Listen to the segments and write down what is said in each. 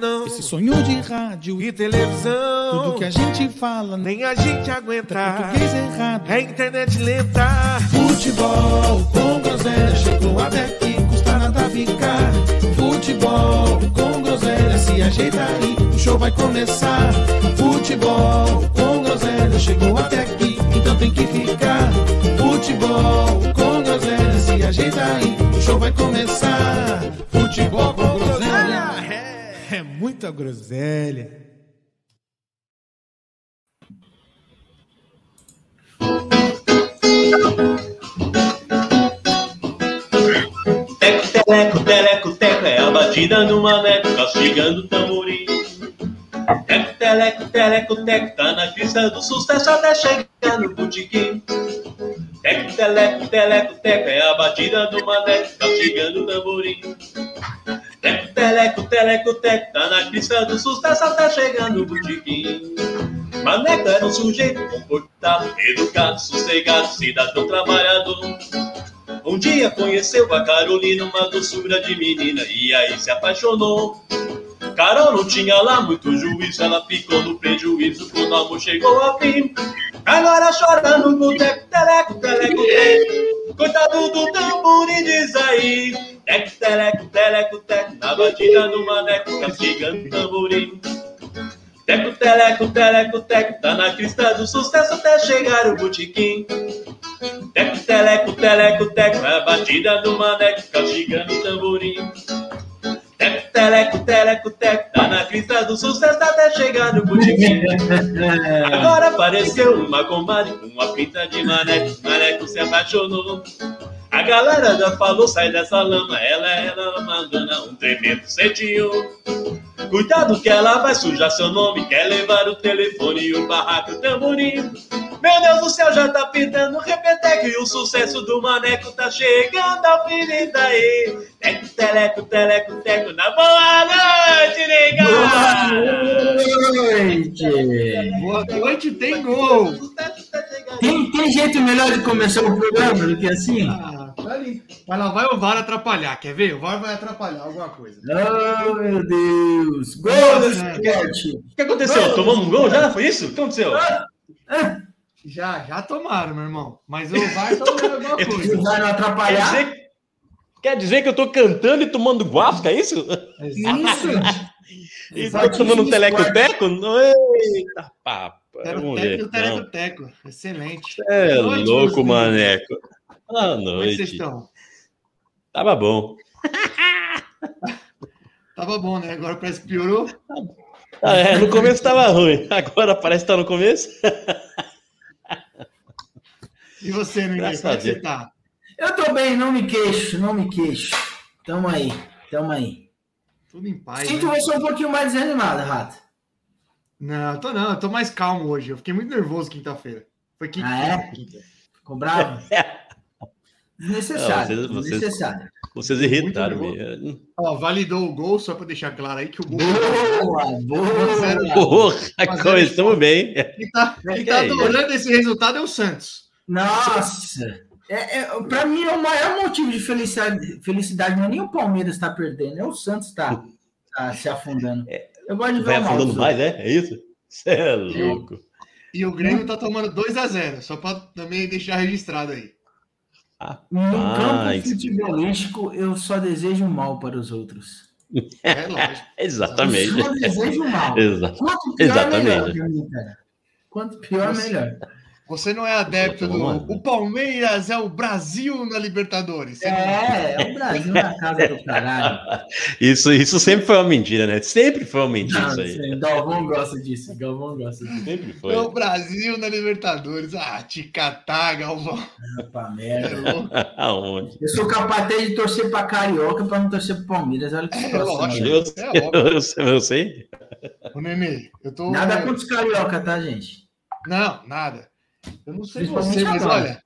não. Esse sonho de rádio e televisão. Tudo que a gente fala, nem a gente aguenta. É português errado. É internet lenta. Futebol com groselha chegou até aqui, custa nada ficar. Futebol com groselha se ajeita aí, o show vai começar. Futebol com groselha chegou até aqui, então tem que ficar. Futebol com groselha se ajeita aí, o show vai começar. Futebol com groselha é, muita groselha. Teco, teleco, teleco, teco, é a batida do maneco, castigando o tamborim. Teco, teleco, teleco, teco, tá na crista do sucesso até chegar no botiquim. Teco, teleco, teleco, teco, é a batida do maneco, castigando o tamborim. Teco, teleco, teleco, teco, tá na crista do sucesso até chegar no botiquim. Maneco era um sujeito comportado, educado, sossegado, cidadão trabalhador. Um dia conheceu a Carolina, uma doçura de menina, e aí se apaixonou. Carol não tinha lá muito juízo, ela ficou no prejuízo quando o amor chegou ao fim. Agora chora no boteco, teleco, teleco, teleco. Coitado do tamborim, diz aí. Teco, teleco, teleco, teco, na batida do maneco, castigando o tamborim. Teco, teleco, teleco, teco, tá na crista do sucesso até chegar o botiquim. Teco, teleco, teleco, teco, é a batida do maneco, castigando o tamborim. Teleco, teleco, teco, tá na crista do sucesso até chegar no botiquim. Agora apareceu uma comadre com uma pinta de maneco, maneco se apaixonou. A galera já falou, sai dessa lama, ela é ela mandando um tremendo cetinho. Cuidado que ela vai sujar seu nome, quer levar o telefone e o barraco tamborim. Meu Deus do céu, já tá pintando o repeteco e o sucesso do maneco tá chegando ao fim daí. Teco, teleco, teleco, teco, na boa noite, Boa noite! Boa noite, tem gol! Tem, tem jeito melhor de começar o programa do que assim? Ah, tá ali. Mas lá vai o VAR atrapalhar, quer ver? O VAR vai atrapalhar alguma coisa. Oh, meu Deus! Gol Nossa, do! O que aconteceu? Tomamos um gol já? Foi isso? O que aconteceu? Ah, Já, já tomaram, meu irmão. Mas o VAR tá olhando alguma se coisa. vai não Quer atrapalhar? Quer dizer que eu tô cantando e tomando guasca, é isso? Isso! E tô tomando um teleco-teco? Eita, papo. Teco, Vamos teco, ver. teco, Não. teco. Excelente. É noite, louco, maneco. Boa Como é que vocês noite. estão? Tava bom. Tava bom, né? Agora parece que piorou. Ah, é, no começo tava ruim. Agora parece que tá no começo. E você? Graças Como é que você tá? Eu tô bem, não me queixo, não me queixo. Tamo aí, tamo aí. Tudo em paz. Sinto né? você um pouquinho mais desanimado, Rato. Não, tô não, eu tô mais calmo hoje. Eu fiquei muito nervoso quinta-feira. Foi quinta. Ah, é? quinta. Ficou bravo? Desnecessário, Não, vocês- vocês- desnecessário. Vocês irritaram Muito me. Ó, validou o gol, só pra deixar claro aí que o gol. Boa, boa. Mas começamos bem. Quem tá, quem Que tá é adorando esse resultado é o Santos. Nossa! É, é, para mim, é o maior motivo de felicidade, felicidade não é nem o Palmeiras estar perdendo, é o Santos estar tá, se afundando. Eu gosto de ver Vai o afundando mais, é? É isso? Você é louco. E o Grêmio tá tomando 2 a 0 só pra também deixar registrado aí. No campo futebolístico, eu só desejo mal para os outros. É lógico. Exatamente. Eu só desejo mal. Exato. Quanto pior, Exatamente. melhor mim. Quanto pior, melhor. Você não é adepto do. O Palmeiras é o Brasil na Libertadores. Não- É, é o Brasil na casa do caralho. Isso, isso sempre foi uma mentira, né? Sempre foi uma mentira Não, isso aí. Galvão gosta disso. Galvão gosta disso. Sempre foi. É o Brasil na Libertadores. Ah, te catar, Galvão. Ah, pra É merda. louco. Aonde? Eu sou capaz até de torcer pra Carioca pra não torcer pro Palmeiras. Olha que É situação. lógico. Eu, É óbvio. eu, sei- eu sei. Ô, Nenê, eu tô. Nada contra os Carioca, tá, gente? Não, nada. Eu não sei você, mas olha.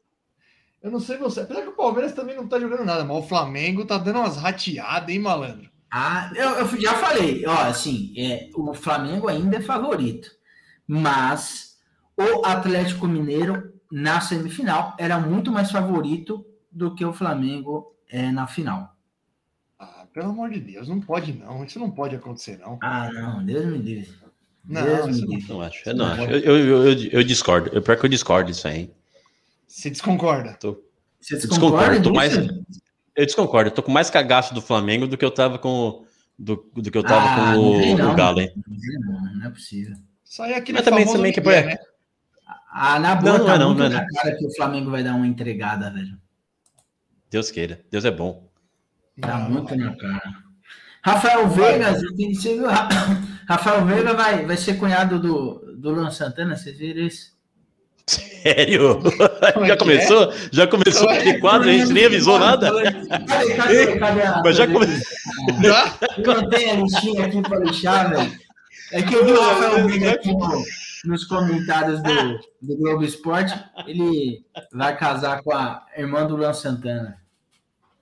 Eu não sei você. Apesar que o Palmeiras também não tá jogando nada, mas o Flamengo tá dando umas rateadas, hein, malandro? Ah, eu, eu já falei, ó, assim, é, o Flamengo ainda é favorito, mas o Atlético Mineiro na semifinal era muito mais favorito do que o Flamengo é, na final. Ah, pelo amor de Deus, não pode não. Isso não pode acontecer, não. Ah, não, Deus me livre. Não, Deus isso não. Não acho, eu não acho. Eu, eu, eu, eu- eu discordo. Eu, pior que eu discordo disso aí. Você desconcorda? Você Eu concorda desconcordo. Tô mais, eu desconcordo. Eu tô com mais cagaço do Flamengo do que eu tava com, do, do que eu tava Ah, com não o, não. o Galo, hein? Não, não é possível. Isso aí é aquele Mas também- também que foi- né? Ah, na boa, Não, não tá é não, muito não é na cara que o Flamengo vai dar uma entregada, velho. Deus queira. Deus é bom. Tá Não, muito na cara. Rafael Veiga, você viu? Ra- Rafael Veiga vai, vai ser cunhado do, do Luan Santana, vocês viram isso? Sério? Como é Já começou? Já começou Ué, aquele quadro? A gente nem avisou nada? Cadê, cadê, cadê a... Mas já cadê- come- Já? Eu não tenho a listinha aqui para lixar, velho. É que eu vi o Rafael Veiga aqui no- nos comentários do, do Globo Esporte. Ele vai casar com a irmã do Luan Santana.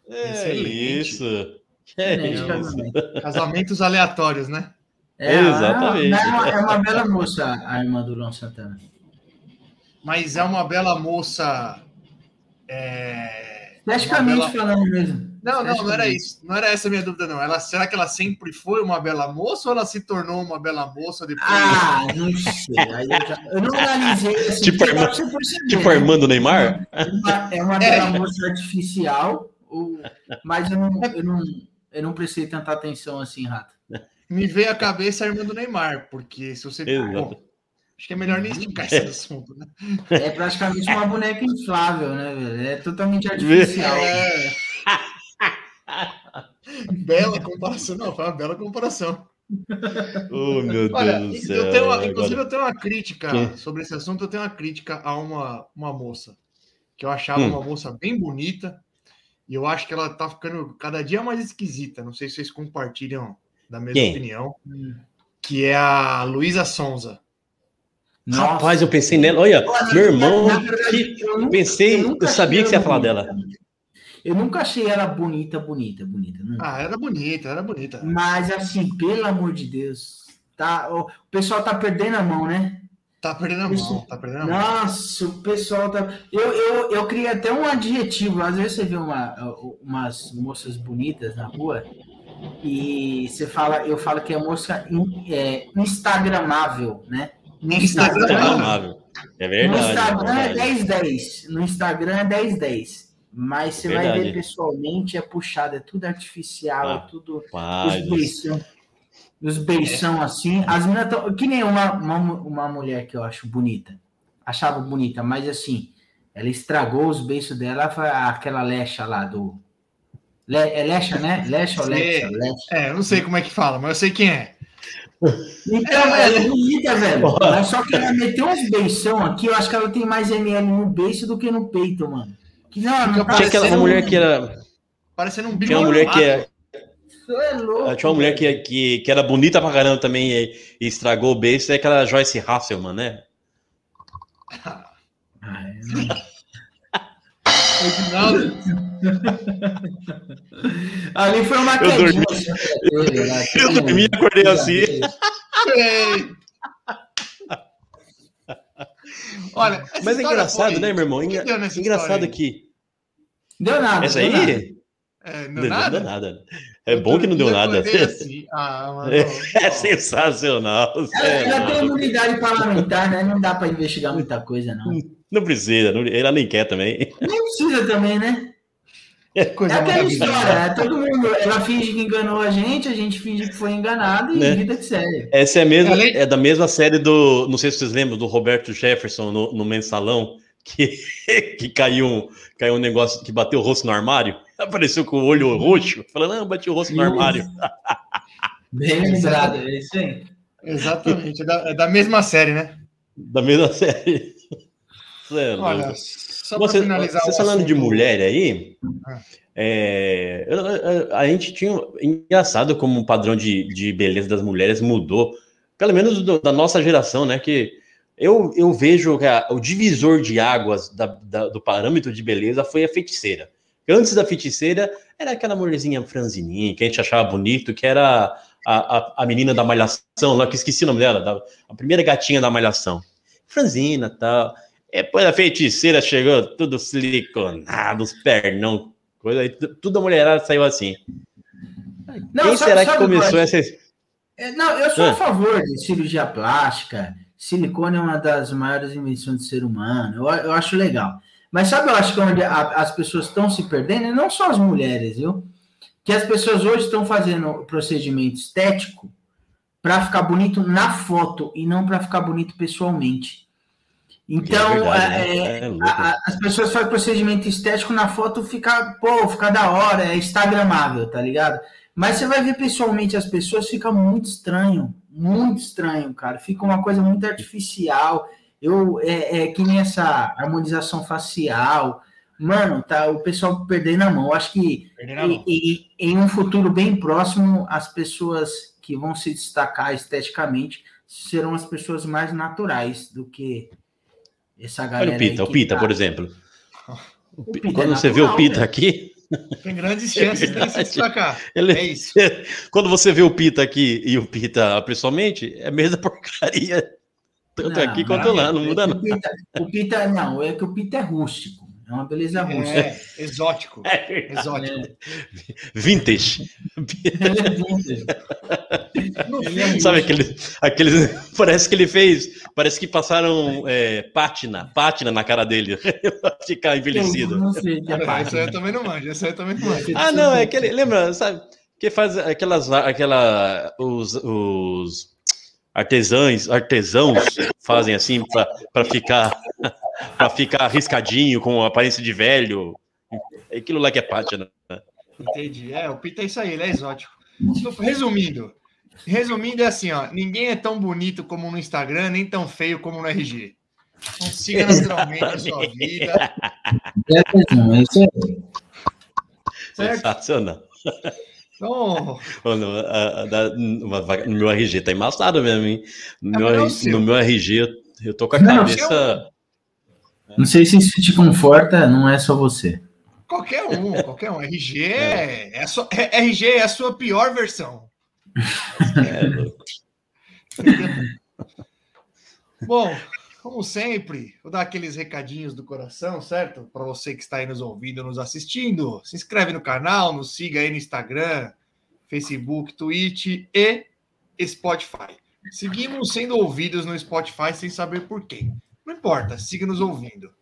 É Excelente. isso. É isso. casamento. Casamentos aleatórios, né? É, ela- Exatamente. É uma, é uma bela moça, a irmã do Luan Santana. Mas é uma bela moça. É... Esteticamente bela- falando mesmo. Não, não, não era isso. Não era essa a minha dúvida, não. Ela, será que ela sempre foi uma bela moça ou ela se tornou uma bela moça depois? Ah, não sei. Aí eu, já- eu não analisei assim. Tipo dá a Tipo né? Armando Neymar? É uma, é uma bela moça artificial, ou- mas eu não, eu, não, eu não prestei tanta atenção assim, Rato. Me veio à cabeça a irmã do Neymar, porque se você. Exato. Bom, acho que é melhor nem explicar esse assunto, né? É praticamente uma boneca inflável, né, velho? É totalmente artificial. É. bela comparação. Não, foi uma bela comparação. Oh, meu Deus Olha, do eu céu. tenho uma- inclusive Agora- eu tenho uma crítica sobre esse assunto. Eu tenho uma crítica a uma, uma moça que eu achava Hum. uma moça bem bonita e eu acho que ela tá ficando cada dia mais esquisita. Não sei se vocês compartilham da mesma Quem? opinião. Que é a Luísa Sonza. Nossa. Rapaz, eu pensei nela. Olha, Olha, meu irmão, verdade, que eu nunca- pensei, eu, nunca sabia que você ia ela falar bonita. dela. Eu nunca achei ela bonita, bonita, bonita. nunca. Ah, era bonita, era bonita. Mas assim, pelo amor de Deus, tá? O pessoal tá perdendo a mão, né? Tá perdendo a mão, tá perdendo a mão. Nossa, o pessoal tá. Eu, eu, eu queria até um adjetivo. Às vezes você vê uma, umas moças bonitas na rua e você fala, eu falo que é moça in- é, instagramável, né? No Instagram. Instagramável. É No verdade. Instagram é é verdade. 10-10. No Instagram é 10-10. Mas você vai Verdade. ver pessoalmente, é puxado, é tudo artificial, Ah, é tudo. Os os beição assim. As meninas tão, que nem uma, uma, uma mulher que eu acho bonita. Achava bonita, mas assim, ela estragou os beiços dela, foi aquela lecha lá do. Le, é lecha, né? Lecha ou lecha? É, eu não sei como é que fala, mas eu sei quem é. Então, ela é bonita, velho. Mas só que ela meteu uns beição aqui, eu acho que ela tem mais ML no beiço do que no peito, mano. Que não, não tá Tinha aquela mulher que era. Parecendo um Tinha uma mulher que, é, Isso é louco. tinha uma mulher que, que, que era bonita pra caramba também e, e estragou o beijo, é aquela Joyce Hasselman, né? Ah, é. Reginaldo. Ali foi uma Eu dormi. Eu dormi e acordei assim. Olha, Mas é engraçado, foi- né, meu irmão? O que Engra- deu nessa Engraçado que. Deu nada. Essa deu nada. aí. É, Não não, deu nada? nada. É bom que não deu nada. Acordei assim. Ah, mano. É sensacional. Ela, ela tem imunidade parlamentar, né? Não dá para investigar muita coisa, não. Não precisa, não- ela nem quer também. Nem precisa também, né? Coisa É aquela história, né? Todo mundo, ela finge que enganou a gente, a gente finge que foi enganado e Né? vida que segue. Essa é, a mesma, Além- é da mesma série do. Não sei se vocês lembram do Roberto Jefferson no, no mensalão, que, que caiu, um, caiu um negócio que bateu o rosto no armário. Apareceu com o olho roxo, falando, não, bati o rosto no armário. Bem lembrado, é isso aí. Exatamente. É da, é da mesma série, né? Da mesma série. É Olha, só para Você, finalizar. você falando de assunto- mulher aí, Ah. é, eu- a gente tinha. Engraçado como o padrão de, de beleza das mulheres mudou, pelo menos do- da nossa geração, né? Que eu, eu vejo que a- o divisor de águas da- da- do parâmetro de beleza foi a feiticeira. Antes da feiticeira, era aquela mulherzinha franzininha, que a gente achava bonito, que era a, a, a menina da malhação, lá que esqueci o nome dela, da- a primeira gatinha da malhação. Franzina tal. Depois a feiticeira chegou, tudo siliconado, os pernão, coisa tudo a mulherada saiu assim. Não, Quem sabe- será que sabe começou qual é? essa. É, não, eu sou Ah. a favor de cirurgia plástica. Silicone é uma das maiores invenções do ser humano. Eu, eu acho legal. Mas sabe, eu acho que onde a- as pessoas estão se perdendo, e não só as mulheres, viu? Que as pessoas hoje estão fazendo procedimento estético para ficar bonito na foto e não para ficar bonito pessoalmente. Então, verdade, é, né? É a- a- as pessoas fazem procedimento estético na foto, fica, pô, fica da hora, é instagramável, tá ligado? Mas você vai ver pessoalmente as pessoas, fica muito estranho, muito estranho, cara. Fica uma coisa muito artificial. Eu é, é que nem essa harmonização facial. Mano, tá o pessoal perdendo a mão. Eu acho que mão. e, e- em um futuro bem próximo, as pessoas que vão se destacar esteticamente serão as pessoas mais naturais do que essa galera. Olha o Pita, aí o Pita, tá- por exemplo. O O Pi- Pita Quando é você vê o natural, Pita velho. aqui, Tem grandes chances dele se destacar. ele, É isso. quando você vê o Pita aqui e o Pita pessoalmente, é a mesma porcaria. Tanto Não, aqui não, quanto lá, não é muda que nada. O Pita, o Pita- não, é que o Pita é rústico. É uma beleza rústica. É, exótico. É Exótico. Vintage. Ele é vintage. Ele é Sabe rústico. aquele, aquele. Parece que ele fez. Parece que passaram é, pátina, pátina na cara dele pra ficar envelhecido. Não sei que é Essa eu também não manjo. Essa eu também não manjo. Ah, não, é aquele. Lembra, sabe? Que faz aquelas. Aquela, os, os artesãos, artesãos fazem assim para ficar. para ficar arriscadinho, com aparência de velho. Aquilo lá que é pátina. Entendi. É, o Pita é isso aí, ele é exótico. Resumindo, resumindo é assim, ó, ninguém é tão bonito como no Instagram, nem tão feio como no RG. Então siga naturalmente a sua vida, Não, isso é- certo? Sensacional. Então, Ô, No, a- a- no meu RG tá embaçado mesmo, hein? No, meu, não é no meu RG, eu, tô com a Não, cabeça. Não sei se isso te conforta, não é só você. qualquer um, qualquer um. RG é, é, a sua, é- RG é a sua pior versão. É, louco. Bom, como sempre, vou dar aqueles recadinhos do coração, certo? Para você que está aí nos ouvindo, nos assistindo. Se inscreve no canal, nos siga aí no Instagram, Facebook, Twitch e Spotify. Seguimos sendo ouvidos no Spotify sem saber por quê. Não importa, siga nos ouvindo.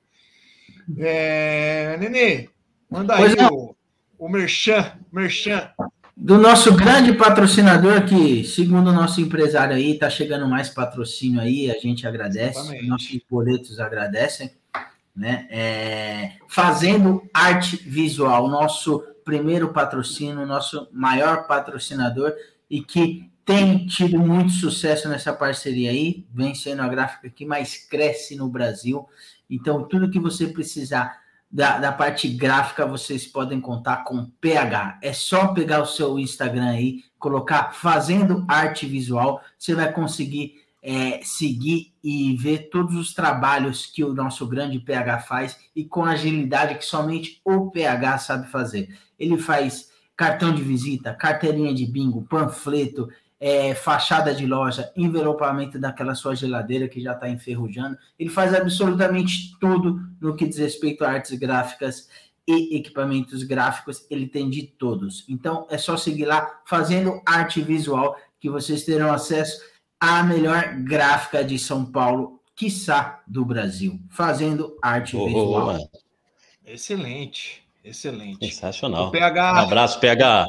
É... Nenê, manda Pois aí não. o, o Merchan, Merchan. Do nosso grande patrocinador, que, segundo o nosso empresário aí, tá chegando mais patrocínio aí, a gente agradece, Exatamente. nossos boletos agradecem, né? É, fazendo arte visual, nosso primeiro patrocínio, nosso maior patrocinador e que tem tido muito sucesso nessa parceria aí, vem sendo a gráfica que mais cresce no Brasil. Então, tudo que você precisar da, da parte gráfica, vocês podem contar com PH. É só pegar o seu Instagram aí, colocar fazendo arte visual, você vai conseguir é, seguir e ver todos os trabalhos que o nosso grande PH faz e com agilidade que somente o PH sabe fazer. Ele faz cartão de visita, carteirinha de bingo, panfleto, é, fachada de loja, envelopamento daquela sua geladeira que já está enferrujando. Ele faz absolutamente tudo no que diz respeito a artes gráficas e equipamentos gráficos. Ele tem de todos. Então é só seguir lá fazendo arte visual que vocês terão acesso à melhor gráfica de São Paulo, quiçá do Brasil, fazendo arte ô, visual. mano, Excelente, excelente. sensacional. O Um PH, abraço, PH.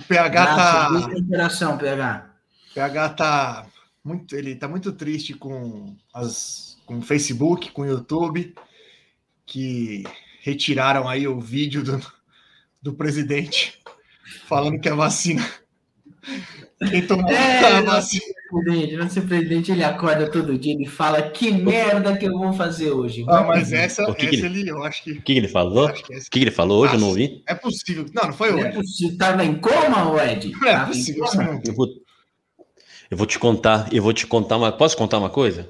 O PH tá. Graças, interação, PH. PH tá muito, ele tá muito triste com as com o Facebook, com o YouTube, que retiraram aí o vídeo do, do presidente falando que a vacina quem tomou É, a vacina Presidente, nosso presidente ele acorda todo dia e fala que merda que eu vou fazer hoje. Ah, mas essa, O que que essa ele, eu acho que, O que, que ele falou? O que que, ele falou hoje? Eu não ouvi. é possível. Não, não foi é hoje. possível. Tava em coma, Ed? Não é possível. Eu vou, eu vou te contar, eu vou te contar uma. Posso contar uma coisa?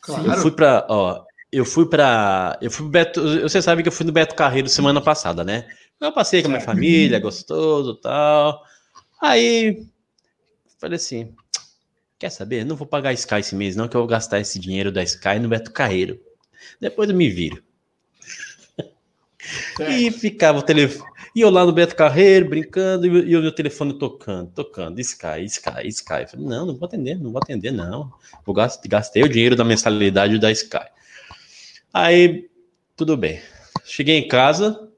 Claro. Eu fui pra. Ó, eu fui pra. Eu fui pro Beto. Você sabe que eu fui no Beto Carreiro semana passada, né? Eu passei com a minha família, gostoso e tal. Aí. Falei assim. Quer saber? Não vou pagar Sky esse mês, não, que eu vou gastar esse dinheiro da Sky no Beto Carreiro. Depois eu me viro. E ficava o telefone. E eu lá no Beto Carreiro, brincando, e, o meu telefone tocando, tocando, Sky, Sky, Sky. Eu falei, não, não vou atender, não vou atender, não. Vou gast- gastei o dinheiro da mensalidade da Sky. Aí, tudo bem. Cheguei em casa.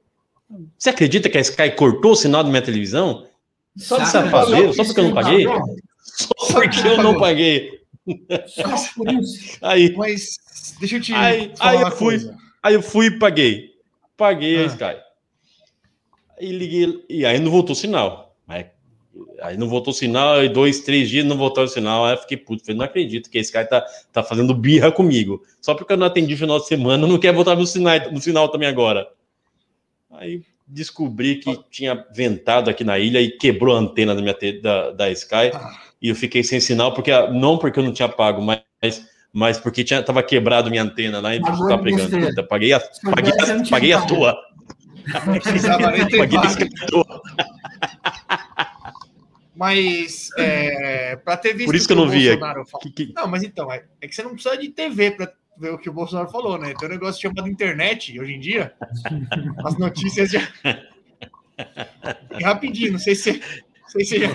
Você acredita que a Sky cortou o sinal da minha televisão? Só de safadeiro, só porque eu não paguei? pagou? Só porque eu não paguei. Só por isso. Aí, Mas deixa eu te Aí- falar aí eu fui. coisa. aí eu fui e paguei. Paguei a Ah. Sky. E liguei. E aí não voltou o sinal. Aí, aí não voltou o sinal, e dois, três dias não voltou o sinal. Aí eu fiquei puto. Falei, não acredito que esse cara tá, tá fazendo birra comigo. Só porque eu não atendi o final de semana, não quer voltar no sinal, no sinal também agora. Aí descobri que tinha ventado aqui na ilha e quebrou a antena da, minha da, da Sky. E eu fiquei sem sinal, porque não porque eu não tinha pago, mas, mas porque tinha, tava quebrado minha antena lá e Pagou tava pegando. besteira. Puta, paguei a, paguei, eu não a, paguei a tua. Não Paguei a toa. Mas é, para ter visto Por isso que eu o não vi. Que- que- Não, mas então, é, é que você não precisa de TV para ver o que o Bolsonaro falou, né? Tem um negócio chamado internet hoje em dia. As notícias já. Rapidinho, não sei se, não sei se já,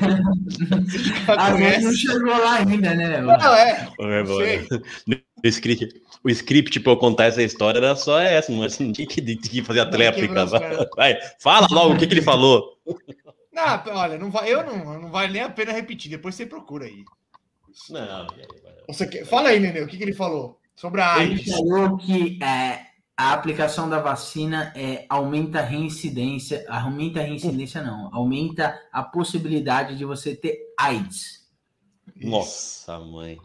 Às vezes não chegou lá ainda, né? Não, é. Ô, meu irmão, sei. O script, o script pra eu contar essa história era só essa, não não tinha que, tinha que fazer a Não, tréplica. Vai, fala logo o que, que ele falou. Não, olha, não vai, eu não, não vale nem a pena repetir. Depois você procura aí. Não, Você quer, fala aí, Nenê, o que, que ele falou sobre a Ele AIDS? falou que é, a aplicação da vacina é, aumenta a reincidência, aumenta a reincidência não, aumenta a possibilidade de você ter AIDS. Nossa, mãe.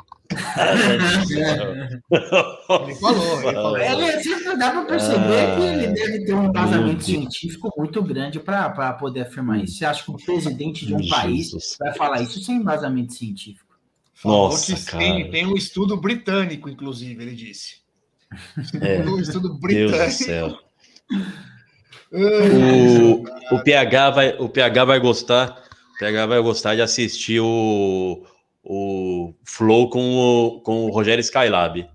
Ele falou, ele falou. Ele, sempre dá para perceber Ah, que ele deve ter um embasamento científico muito grande para poder afirmar isso. Você acha que o presidente de um país Jesus. vai falar isso sem embasamento científico? Falou Nossa, que cara. tem, tem um estudo britânico, inclusive, ele disse. É, Um estudo Deus do britânico. céu. O, o, PH vai, o PH vai gostar. O PH vai gostar de assistir o, o Flow com o, com o Rogério Skylab.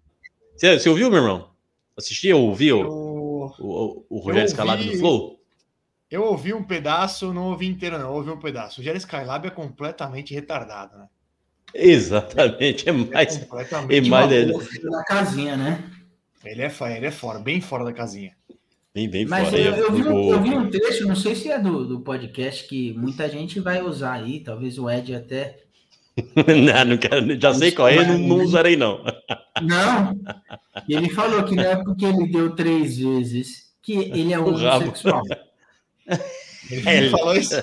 Você, você ouviu, meu irmão? Assistiu ou ouviu eu, o, o, o Rogério Skylab no Flow? eu ouvi um pedaço, não ouvi inteiro, não. Eu ouvi um pedaço. O Jerry Skylab é completamente retardado, né? Exatamente, é mais. completamente é mais maluco. O filho da casinha, né? Ele é, ele é fora, bem fora da casinha. Bem, bem Mas fora. eu, eu vi, um- eu vi um trecho, não sei se é do, do podcast, que muita gente vai usar aí, talvez o Ed até. não, não quero, já sei qual é, não, não usarei, não. Não! Ele falou que não é porque ele deu três vezes que ele é homossexual. Ele É, ele- falou isso.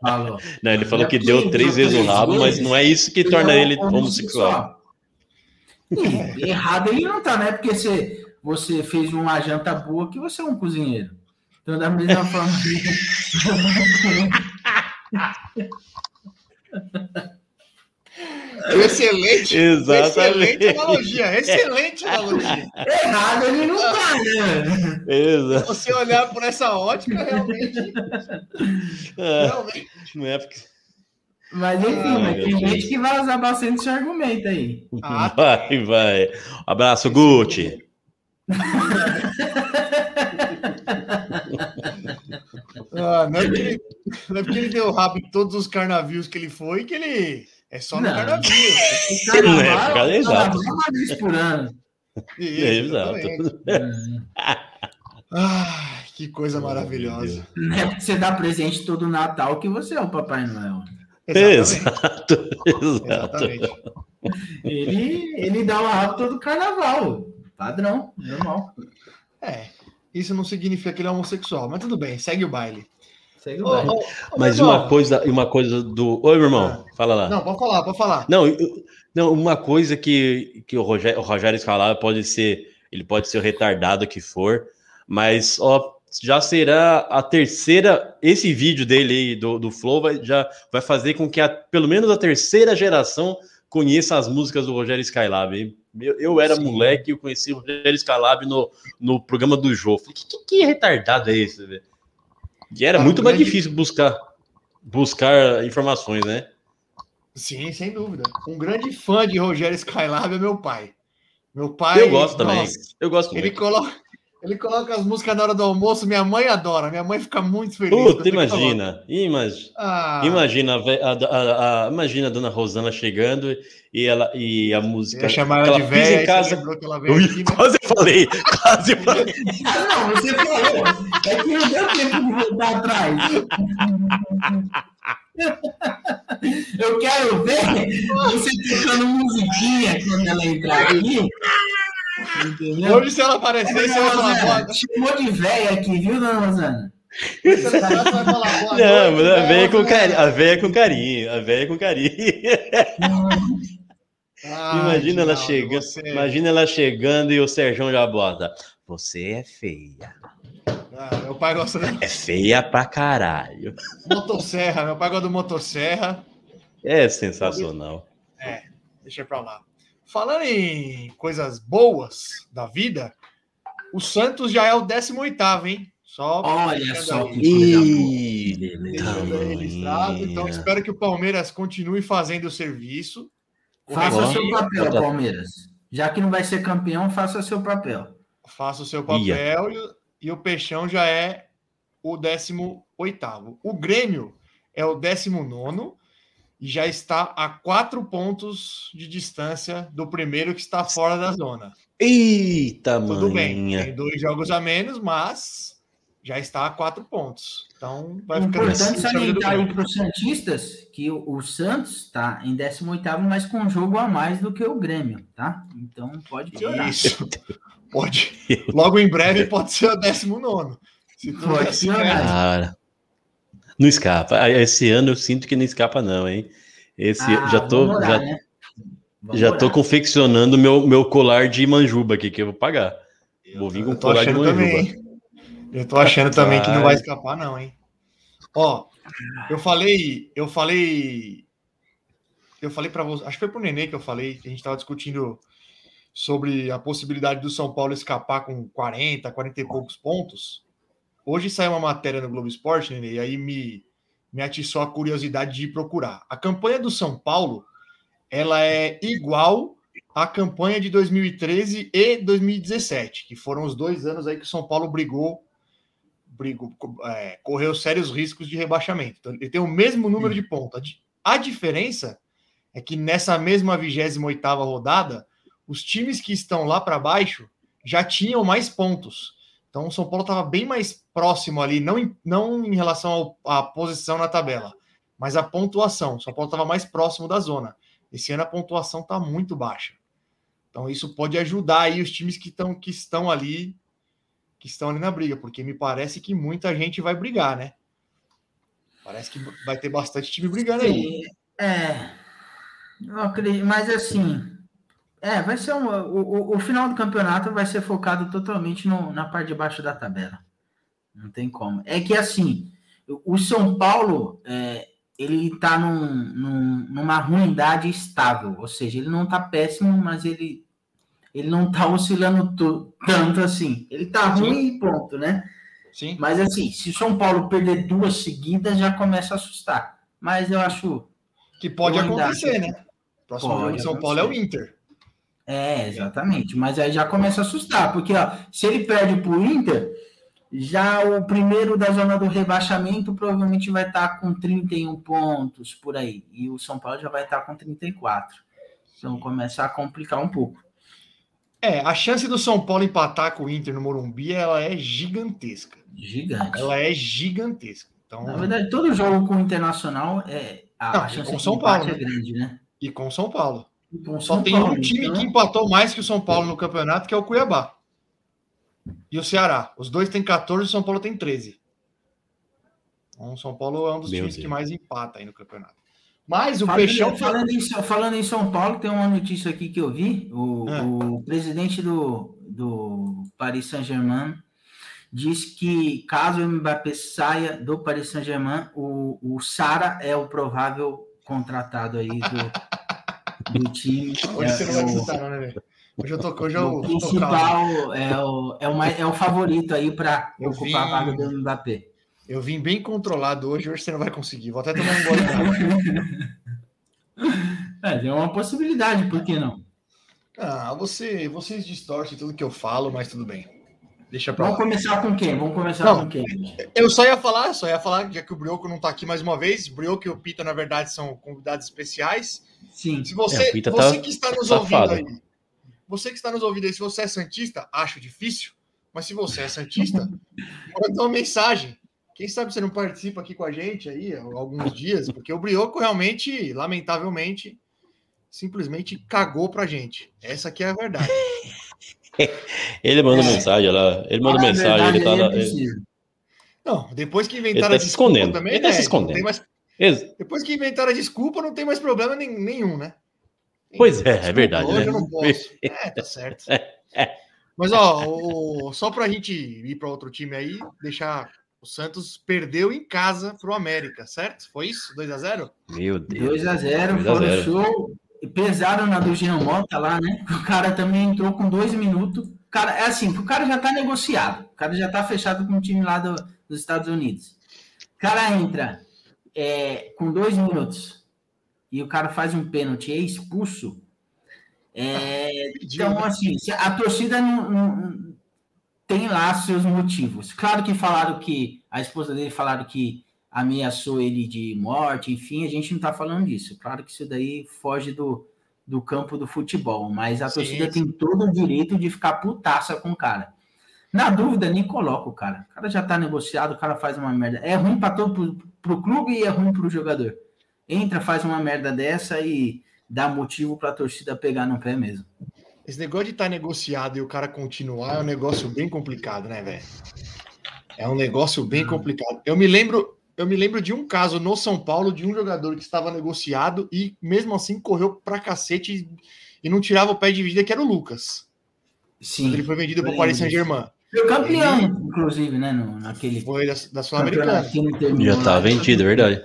Falou. Não, ele falou É que deu três vezes o rabo, mas não é isso que torna é ele homossexual. Ih, errado ele não tá, né? Porque você, você fez uma janta boa que você é um cozinheiro. Então, da mesma forma. Excelente. Exatamente. Excelente analogia. Excelente analogia. errado ele não tá, né? Exato. Se você olhar por essa ótica, realmente. Ah, realmente não é porque. Mas enfim, Ah, meu tem Deus. gente que vai usar bastante esse argumento aí. Ah. Vai, vai. Abraço, Gucci. Ah, não, é porque ele, não é porque ele deu rabo em todos os carnavios que ele foi, que ele. É só no Não. carnavio. É, carnaval, é exato. carnaval é uma vez por ano. Isso, É, exato. Ah, que coisa maravilhosa. Não é porque você dá presente todo Natal que você é o Papai Noel. Exato, exato. Exatamente. Ele, ele dá o rabo todo carnaval. Padrão, normal. É, isso não significa que ele é homossexual, mas tudo bem, segue o baile. Segue o baile. ô, ô, Mas uma coisa, uma coisa do. Oi, meu irmão, fala lá. Não, pode falar, pode falar. Não, eu- não, uma coisa que, que o Rogério, o Rogério Scalabro pode ser, ele pode ser o retardado que for, mas ó, já será a terceira, esse vídeo dele aí do, do Flow vai, já vai fazer com que a, pelo menos a terceira geração conheça as músicas do Rogério Skylab. hein? Eu, eu era Sim. moleque e eu conheci o Rogério Skylab no, no programa do Jô. Falei, que, que, que retardado é esse, velho? E era Cara, muito mais grande- difícil buscar, buscar informações, né? Sim, sem dúvida. Um grande fã de Rogério Skylab é meu pai. Meu pai. Eu gosto também. nossa, Eu gosto ele muito. coloca. Ele coloca as músicas na hora do almoço, minha mãe adora, minha mãe fica muito feliz. Puta, imagina, imagina. Ah, Imagina a, a- a- a- imagina a dona Rosana chegando e ela e a música. ia chamar ela de ela pisa velha, em casa. que ela Eu veio ia- aqui, né? quase falei, quase falei. Não, você falou. É que não deu tempo de voltar atrás. Eu quero ver você tocando musiquinha quando ela entrar aqui. Entendeu? Hoje, se ela aparecer, você vai falar chamou de velha aqui, viu, dona Rosana? Se ela entrar, você vai falar boa. Não, noite, mas a véia com carinho, a véia com carinho, a véia com carinho. Ai, imagina ela chegando, você- imagina ela chegando e o Serjão já bota. Você é feia. Ah, meu pai gosta da É feia pra caralho. motosserra, meu pai gosta do motosserra. É sensacional. Deixa pra lá. Falando em coisas boas da vida, o Santos já é o 18º, hein? Só Olha só que registrado. Então, espero que o Palmeiras continue fazendo o serviço. O Faça Ó. seu papel, Palmeiras. Já que não vai ser campeão, faça seu papel. faça o seu papel e, o- e o Peixão já é o 18º. O Grêmio é o 19º e já está a quatro pontos de distância do primeiro que está fora da zona. Eita, Tudo bem, tem dois jogos a menos, mas já está a quatro pontos. Então vai É ficando importante assim, salientar aí para os Santistas que o, o Santos está em 18º, mas com um jogo a mais do que o Grêmio, tá? Então pode piorar. Isso. Pode. Logo em breve pode ser o 19. Se tudo Pode piorar. Não escapa. Ah, Esse ano eu sinto que não escapa, não, hein? Esse Ah, já tô, vamos orar, já, né? Já tô confeccionando meu, meu colar de manjuba aqui, que eu vou pagar. Vou vir com Eu colar de manjuba. também. Eu tô achando também que não vai Vai. escapar, não, hein? Ó, eu falei, eu falei, eu falei para você, acho que foi pro Nenê que eu falei, que a gente tava discutindo sobre a possibilidade do São Paulo escapar com 40, 40 e poucos pontos. Hoje saiu uma matéria no Globo Esporte, Nenê, e aí me, me atiçou a curiosidade de procurar. A campanha do São Paulo, ela é igual à campanha de 2013 e 2017, que foram os dois anos aí que o São Paulo brigou, brigou é, correu sérios riscos de rebaixamento. Então, ele tem o mesmo número de pontos. A di- A diferença é que nessa mesma 28ª rodada, os times que estão lá para baixo já tinham mais pontos. Então o São Paulo estava bem mais próximo ali, não em, não em relação ao- à posição na tabela, mas a pontuação. O São Paulo estava mais próximo da zona. Esse ano a pontuação está muito baixa. Então isso pode ajudar aí os times que, tão, que estão ali que estão ali na briga, porque me parece que muita gente vai brigar, né? Parece que vai ter bastante time brigando aí. Sim, é. Eu acredito, mas assim, é, vai ser um, o, o, final do campeonato vai ser focado totalmente no, na parte de baixo da tabela. Não tem como. É que assim, o São Paulo, é, ele tá num, num- numa ruindade estável, ou seja, ele não tá péssimo, mas ele, ele não tá oscilando to- tanto assim. Ele tá ruim e ponto, né? Sim. Mas assim, se o São Paulo perder duas seguidas, já começa a assustar. Mas eu acho. Que pode acontecer, né? Próximo Pode jogo de São Paulo é o. Inter. É, exatamente. Mas aí já começa a assustar, porque ó, se ele perde pro Inter, já o primeiro da zona do rebaixamento provavelmente vai estar com 31 pontos por aí. E o São Paulo já vai estar com 34. Então começa a complicar um pouco. É, a chance do São Paulo empatar com o Inter no Morumbi, ela é gigantesca. Gigante. Ela é gigantesca. Então, Na verdade, todo jogo com o Internacional é a, Não, a chance com de São Paulo, é grande, né? e com o São Paulo. E com Só tem um time então- que empatou mais que o São Paulo no campeonato, que é o Cuiabá. E o Ceará. Os dois têm 14 e o São Paulo tem 13. Então, o São Paulo é um dos Meu times que Deus. mais empata aí no campeonato. Mas o Falando, Peixão. falando, em, São- falando em São Paulo, tem uma notícia aqui que eu vi. O, Ah. o presidente do, do Paris Saint-Germain diz que caso o Mbappé saia do Paris Saint-Germain, o, o Sara é o provável contratado aí do, do time. Hoje você não vai é o- não, né, velho? Hoje eu tô, hoje o eu calmo. principal é o, é, o mais, é o favorito aí para ocupar a vi- vaga do Mbappé. Eu vim bem controlado hoje, hoje você não vai conseguir. Vou até tomar um gole. É, é uma possibilidade, por que não? Ah, você, vocês distorcem tudo que eu falo, mas tudo bem. Deixa pra Vamos lá. começar com quem? Vamos começar Não. com quem? Eu só ia falar, só ia falar, já que o Brioco não tá aqui mais uma vez, Brioco e o Pita, na verdade, são convidados especiais. Sim. Se você, É, o Pita você tá que está nos safado. ouvindo aí, você que está nos ouvindo aí, se você é Santista, acho difícil, mas se você é Santista, manda uma mensagem. Quem sabe você não participa aqui com a gente aí há alguns dias, porque o Brioco realmente, lamentavelmente, simplesmente cagou pra gente. Essa aqui é a verdade. Ele manda É. mensagem lá. Ele manda Fala a mensagem, verdade, ele tá aí é lá. preciso. Não, depois que Ele inventaram tá a se desculpa escondendo. também, Ele tá se né, não escondendo. tem mais- Ex- depois que inventaram a desculpa, não tem mais problema nenhum, né? Pois é, é Desculpa, verdade, Hoje né? eu não posso. É, tá certo. Mas, ó, o- só pra gente ir para outro time aí, deixar. O Santos perdeu em casa pro América, certo? Foi isso? 2 a 0 Meu Deus. 2x0, 2 a fora o 0. show. Pesaram na do Jean Mota lá, né? O cara também entrou com dois minutos. O cara, é assim, o cara já tá negociado. O cara já tá fechado com o time lá do- dos Estados Unidos. O cara entra é, com dois minutos e o cara faz um pênalti e é expulso. É, então, assim, a torcida não, não- tem lá seus motivos. Claro que falaram que a esposa dele falaram que ameaçou ele de morte, enfim, a gente não está falando disso. Claro que isso daí foge do, do campo do futebol, mas a Sim, torcida tem todo o direito de ficar putaça com o cara. Na dúvida, nem coloca o cara. O cara já tá negociado, o cara faz uma merda. É ruim para todo pro, pro clube e é ruim pro jogador. Entra, faz uma merda dessa e dá motivo para a torcida pegar no pé mesmo. Esse negócio de estar negociado e o cara continuar é um negócio bem complicado, né, velho? É um negócio bem complicado. Eu me lembro, eu me lembro de um caso no São Paulo de um jogador que estava negociado e mesmo assim correu pra cacete e, e não tirava o pé de vida, que era o Lucas. Sim. Ele foi vendido para o Paris Saint-Germain. Foi campeão, inclusive, né? No, naquele Foi da, da Sul-Americana. Já lá. vendido, é verdade.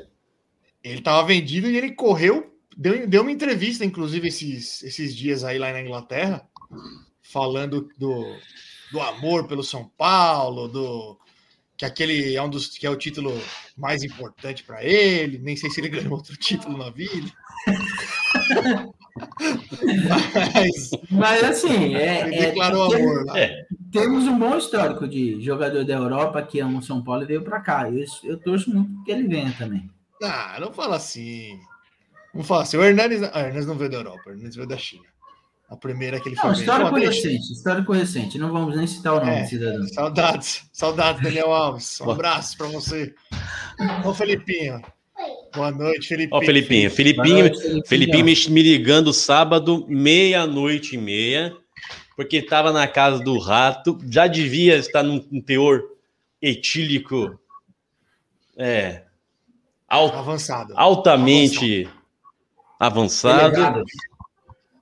Ele estava vendido e ele correu, deu, deu uma entrevista, inclusive, esses, esses dias aí lá na Inglaterra, falando do, do amor pelo São Paulo, do que aquele é um dos que é o título mais importante para ele. Nem sei se ele ganhou outro título na vida. Mas Mas assim, é, ele é- declarou tem- amor lá. É. temos um bom histórico de jogador da Europa que ama o São Paulo e veio para cá. Eu, eu torço muito que ele venha também. Ah, não fala assim. Não fala assim. O Hernandes, ah, o Hernandes não veio da Europa, o Hernandes veio da China. A primeira que ele Não, foi. bem. histórico Pô, deixa. recente, histórico recente. Não vamos nem citar o nome É. do cidadão. Saudades, saudades, Daniel Alves. Um abraço para você. Ô, Felipinho. Boa noite, Felipinho. Ó, Felipinho. Felipinho, noite, Felipinho. Felipinho me, me ligando sábado, meia-noite e meia, porque estava na casa do rato, já devia estar num, num teor etílico é, al- Avançado. altamente avançado. Delegado.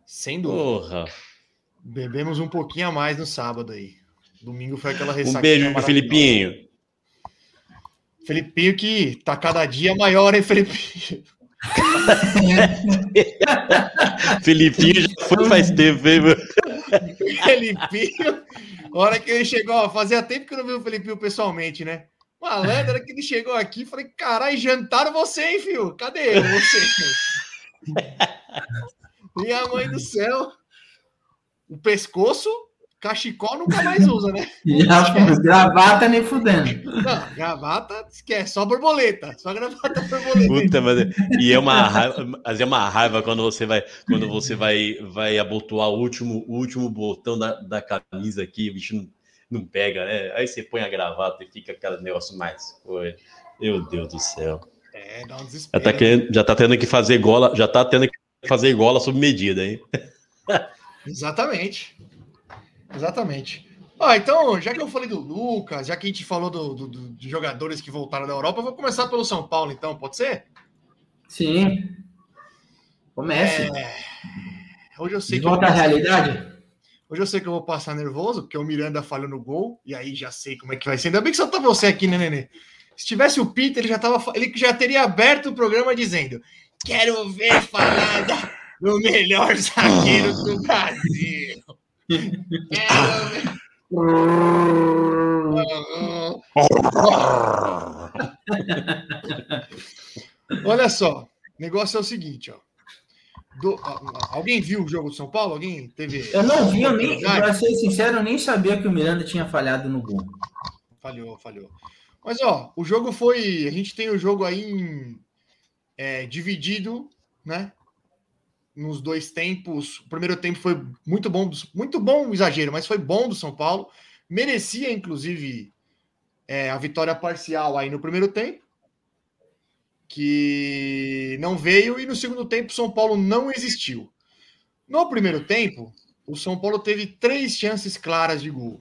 Sem dúvida. Porra. Bebemos um pouquinho a mais no sábado aí. Domingo foi aquela Um ressaquinha beijo, maravilhosa. Felipinho. Felipinho que tá cada dia maior, hein, Felipinho? Felipinho já foi faz tempo, hein, meu? Felipinho, hora que ele chegou, ó, fazia tempo que eu não vi o Felipinho pessoalmente, né? Malandro, hora que ele chegou aqui, falei, caralho, jantaram você, hein, filho? Cadê você? Minha mãe do céu. O pescoço, cachecol nunca mais usa, né? Já, gravata nem fudendo. Não, gravata, esquece, só borboleta, só gravata borboleta. Puta, mas, e é uma raiva, mas é uma raiva quando você vai, quando você vai, vai abotoar o último, o último botão da, da camisa aqui, o bicho não, não pega, né? Aí você põe a gravata e fica aquele negócio mais. Pô, meu Deus do céu. É, dá um Já desespero. tá, querendo, já tá tendo que fazer gola, já tá tendo que fazer gola sob medida, hein? Exatamente. Exatamente. Ó, então, já que eu falei do Lucas, já que a gente falou do, do- do- de jogadores que voltaram da Europa, eu vou começar pelo São Paulo, então, pode ser? Sim. Comece. É, Hoje eu sei De que eu, volta à realidade? hoje eu sei que eu vou passar nervoso, porque o Miranda falhou no gol, e aí já sei como é que vai ser. Ainda bem que só tá você aqui, né, Nenê? Se tivesse o Peter, ele já tava, ele já teria aberto o programa dizendo: "Quero ver falar da- do melhor zagueiro do Brasil". Quero ver Olha só, o negócio é o seguinte, ó. do- alguém viu o jogo do São Paulo? Alguém teve. Eu não vi, eu nem, pra ser sincero, eu nem sabia que o Miranda tinha falhado no gol. Falhou, falhou. Mas, ó, o jogo foi. A gente tem o jogo aí em, é, dividido, né? Nos dois tempos. O primeiro tempo foi muito bom, muito bom, exagero, mas foi bom do São Paulo. Merecia, inclusive, é, a vitória parcial aí no primeiro tempo, que não veio, e no segundo tempo o São Paulo não existiu. No primeiro tempo, o São Paulo teve três chances claras de gol.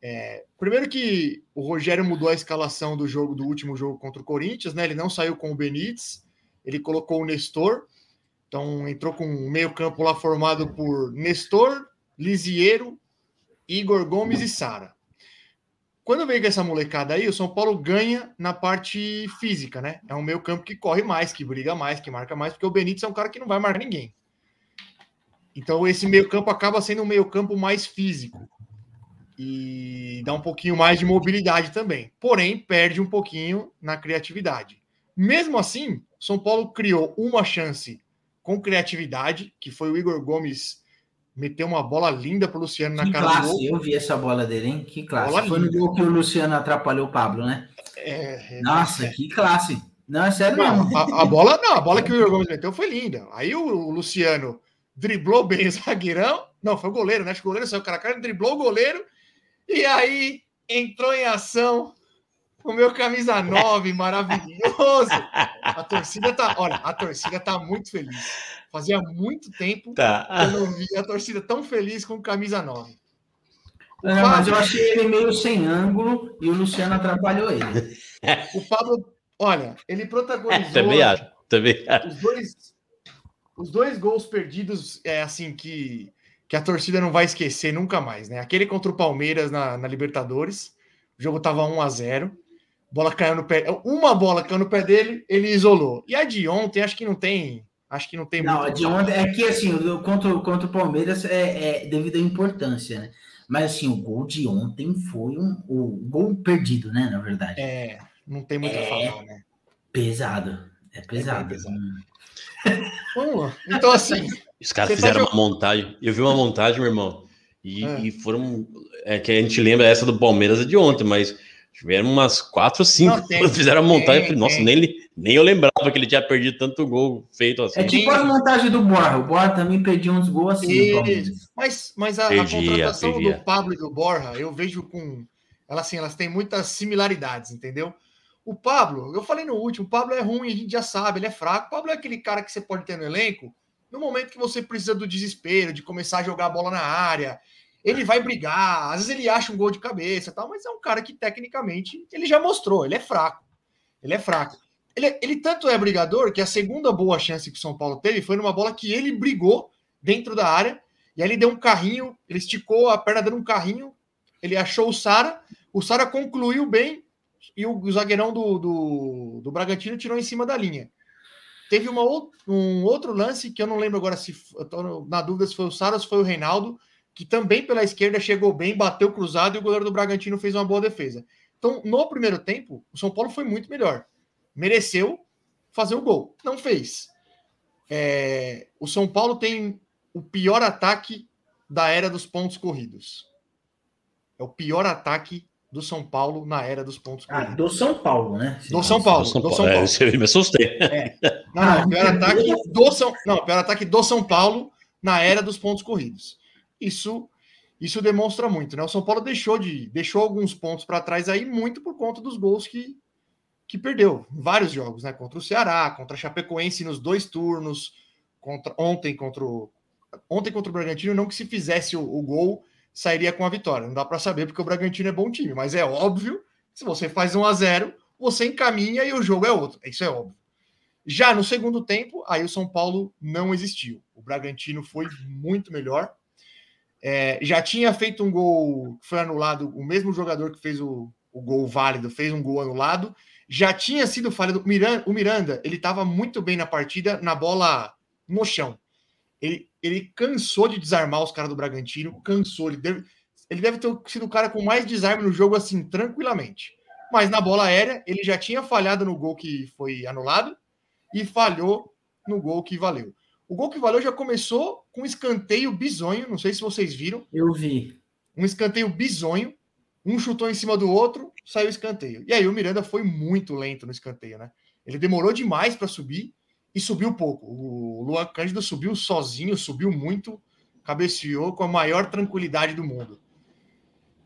É, primeiro que o Rogério mudou a escalação do jogo do último jogo contra o Corinthians, né? Ele não saiu com o Benítez, ele colocou o Nestor. Então entrou com um meio-campo lá formado por Nestor, Lisiero, Igor Gomes e Sara. Quando vem com essa molecada aí, o São Paulo ganha na parte física, né? É um meio-campo que corre mais, que briga mais, que marca mais, porque o Benítez é um cara que não vai marcar ninguém. Então esse meio-campo acaba sendo um meio-campo mais físico e dá um pouquinho mais de mobilidade também. Porém, perde um pouquinho na criatividade. Mesmo assim, São Paulo criou uma chance com criatividade, que foi o Igor Gomes meter uma bola linda para o Luciano na Que cara do gol. classe, eu vi essa bola dele, hein? Que classe. Bola Foi no linda. gol que o Luciano atrapalhou o Pablo, né? É, é, Nossa, que classe. Não, é sério Não, a, a bola não, a bola que o Igor Gomes meteu foi linda. Aí o, o Luciano driblou bem o zagueirão. Não, foi o goleiro, né? Acho que o goleiro saiu cara a cara, driblou o goleiro. E aí entrou em ação o meu camisa 9, maravilhoso. A torcida tá, olha, a torcida tá muito feliz. Fazia muito tempo que Tá. eu não vi a torcida tão feliz com camisa 9. O Não, mas eu Pablo- achei ele meio sem ângulo e o Luciano atrapalhou ele. O Pablo, olha, ele protagonizou Também acho. Também acho. os dois, os dois gols perdidos é assim que, que a torcida não vai esquecer nunca mais, né? Aquele contra o Palmeiras na, na Libertadores, o jogo tava 1 a 0 bola caiu no pé, uma bola caiu no pé dele, ele isolou. E a de ontem, acho que não tem, acho que não tem Não, a de ontem é que assim, contra, o- contra o Palmeiras é, é devido à importância, né? Mas assim, o gol de ontem foi um o gol perdido, né? Na verdade. É, não tem muito a É. falar, né? Pesado. É pesado. pesado. Vamos lá. Então, assim, Os caras tá fizeram jog- uma montagem. Eu vi uma montagem, meu irmão. E, É. e foram. É que a gente lembra essa do Palmeiras é de ontem, mas tiveram umas quatro ou cinco. Não, tem. fizeram a montagem. Tem, eu falei, Nossa, tem. nem, nem eu lembrava que ele tinha perdido tanto gol feito assim. É tipo a montagem do Borra. O Borra também pediu uns gols assim. Palmeiras. Mas, mas a, a Perdia, contratação perdia. do Pablo e do Borja, eu vejo com. Elas, assim, elas têm muitas similaridades, entendeu? O Pablo, eu falei no último, o Pablo é ruim, a gente já sabe, ele é fraco. O Pablo é aquele cara que você pode ter no elenco no momento que você precisa do desespero, de começar a jogar a bola na área. Ele vai brigar, às vezes ele acha um gol de cabeça, tal, mas é um cara que tecnicamente ele já mostrou, ele é fraco. Ele é fraco. Ele, ele tanto é brigador que a segunda boa chance que o São Paulo teve foi numa bola que ele brigou dentro da área e aí ele deu um carrinho, ele esticou a perna dando um carrinho, ele achou o Sara, o Sara concluiu bem e o, o zagueirão do, do, do Bragantino tirou em cima da linha. Teve uma, um outro lance que eu não lembro agora se eu tô na dúvida se foi o Sara ou se foi o Reinaldo, que também pela esquerda chegou bem, bateu cruzado e o goleiro do Bragantino fez uma boa defesa. Então, no primeiro tempo, o São Paulo foi muito melhor. Mereceu fazer o gol. Não fez. É, o São Paulo tem o pior ataque da era dos pontos corridos. É o pior ataque do São Paulo na era dos pontos Ah, corridos. do São Paulo, né? Do São Paulo. Do São Do Paulo. São É, Paulo. eu me assustei. Não, não, o pior ataque do São, não, o pior ataque do São Paulo na era dos pontos corridos. Isso isso demonstra muito, né? O São Paulo deixou de deixou alguns pontos para trás aí muito por conta dos gols que que perdeu em vários jogos, né? Contra o Ceará, contra a Chapecoense nos dois turnos, contra ontem contra o ontem contra o Bragantino, não que se fizesse o, o gol sairia com a vitória. Não dá para saber porque o Bragantino é bom time, mas é óbvio se você faz 1 a 0, você encaminha e o jogo é outro. Isso é óbvio. Já no segundo tempo, aí o São Paulo não existiu. O Bragantino foi muito melhor. É, já tinha feito um gol que foi anulado, o mesmo jogador que fez o, o gol válido fez um gol anulado. Já tinha sido Miranda, o Miranda ele estava muito bem na partida, na bola no chão. Ele, ele cansou de desarmar os caras do Bragantino, cansou. Ele deve, ele deve ter sido o cara com mais desarme no jogo, assim, tranquilamente. Mas na bola aérea, ele já tinha falhado no gol que foi anulado e falhou no gol que valeu. O gol que valeu já começou com um escanteio bizonho, não sei se vocês viram. Eu vi. Um escanteio bizonho. Um chutou em cima do outro, saiu o escanteio. E aí o Miranda foi muito lento no escanteio, né? Ele demorou demais para subir e subiu pouco. O Luan Cândido subiu sozinho, subiu muito, cabeceou com a maior tranquilidade do mundo.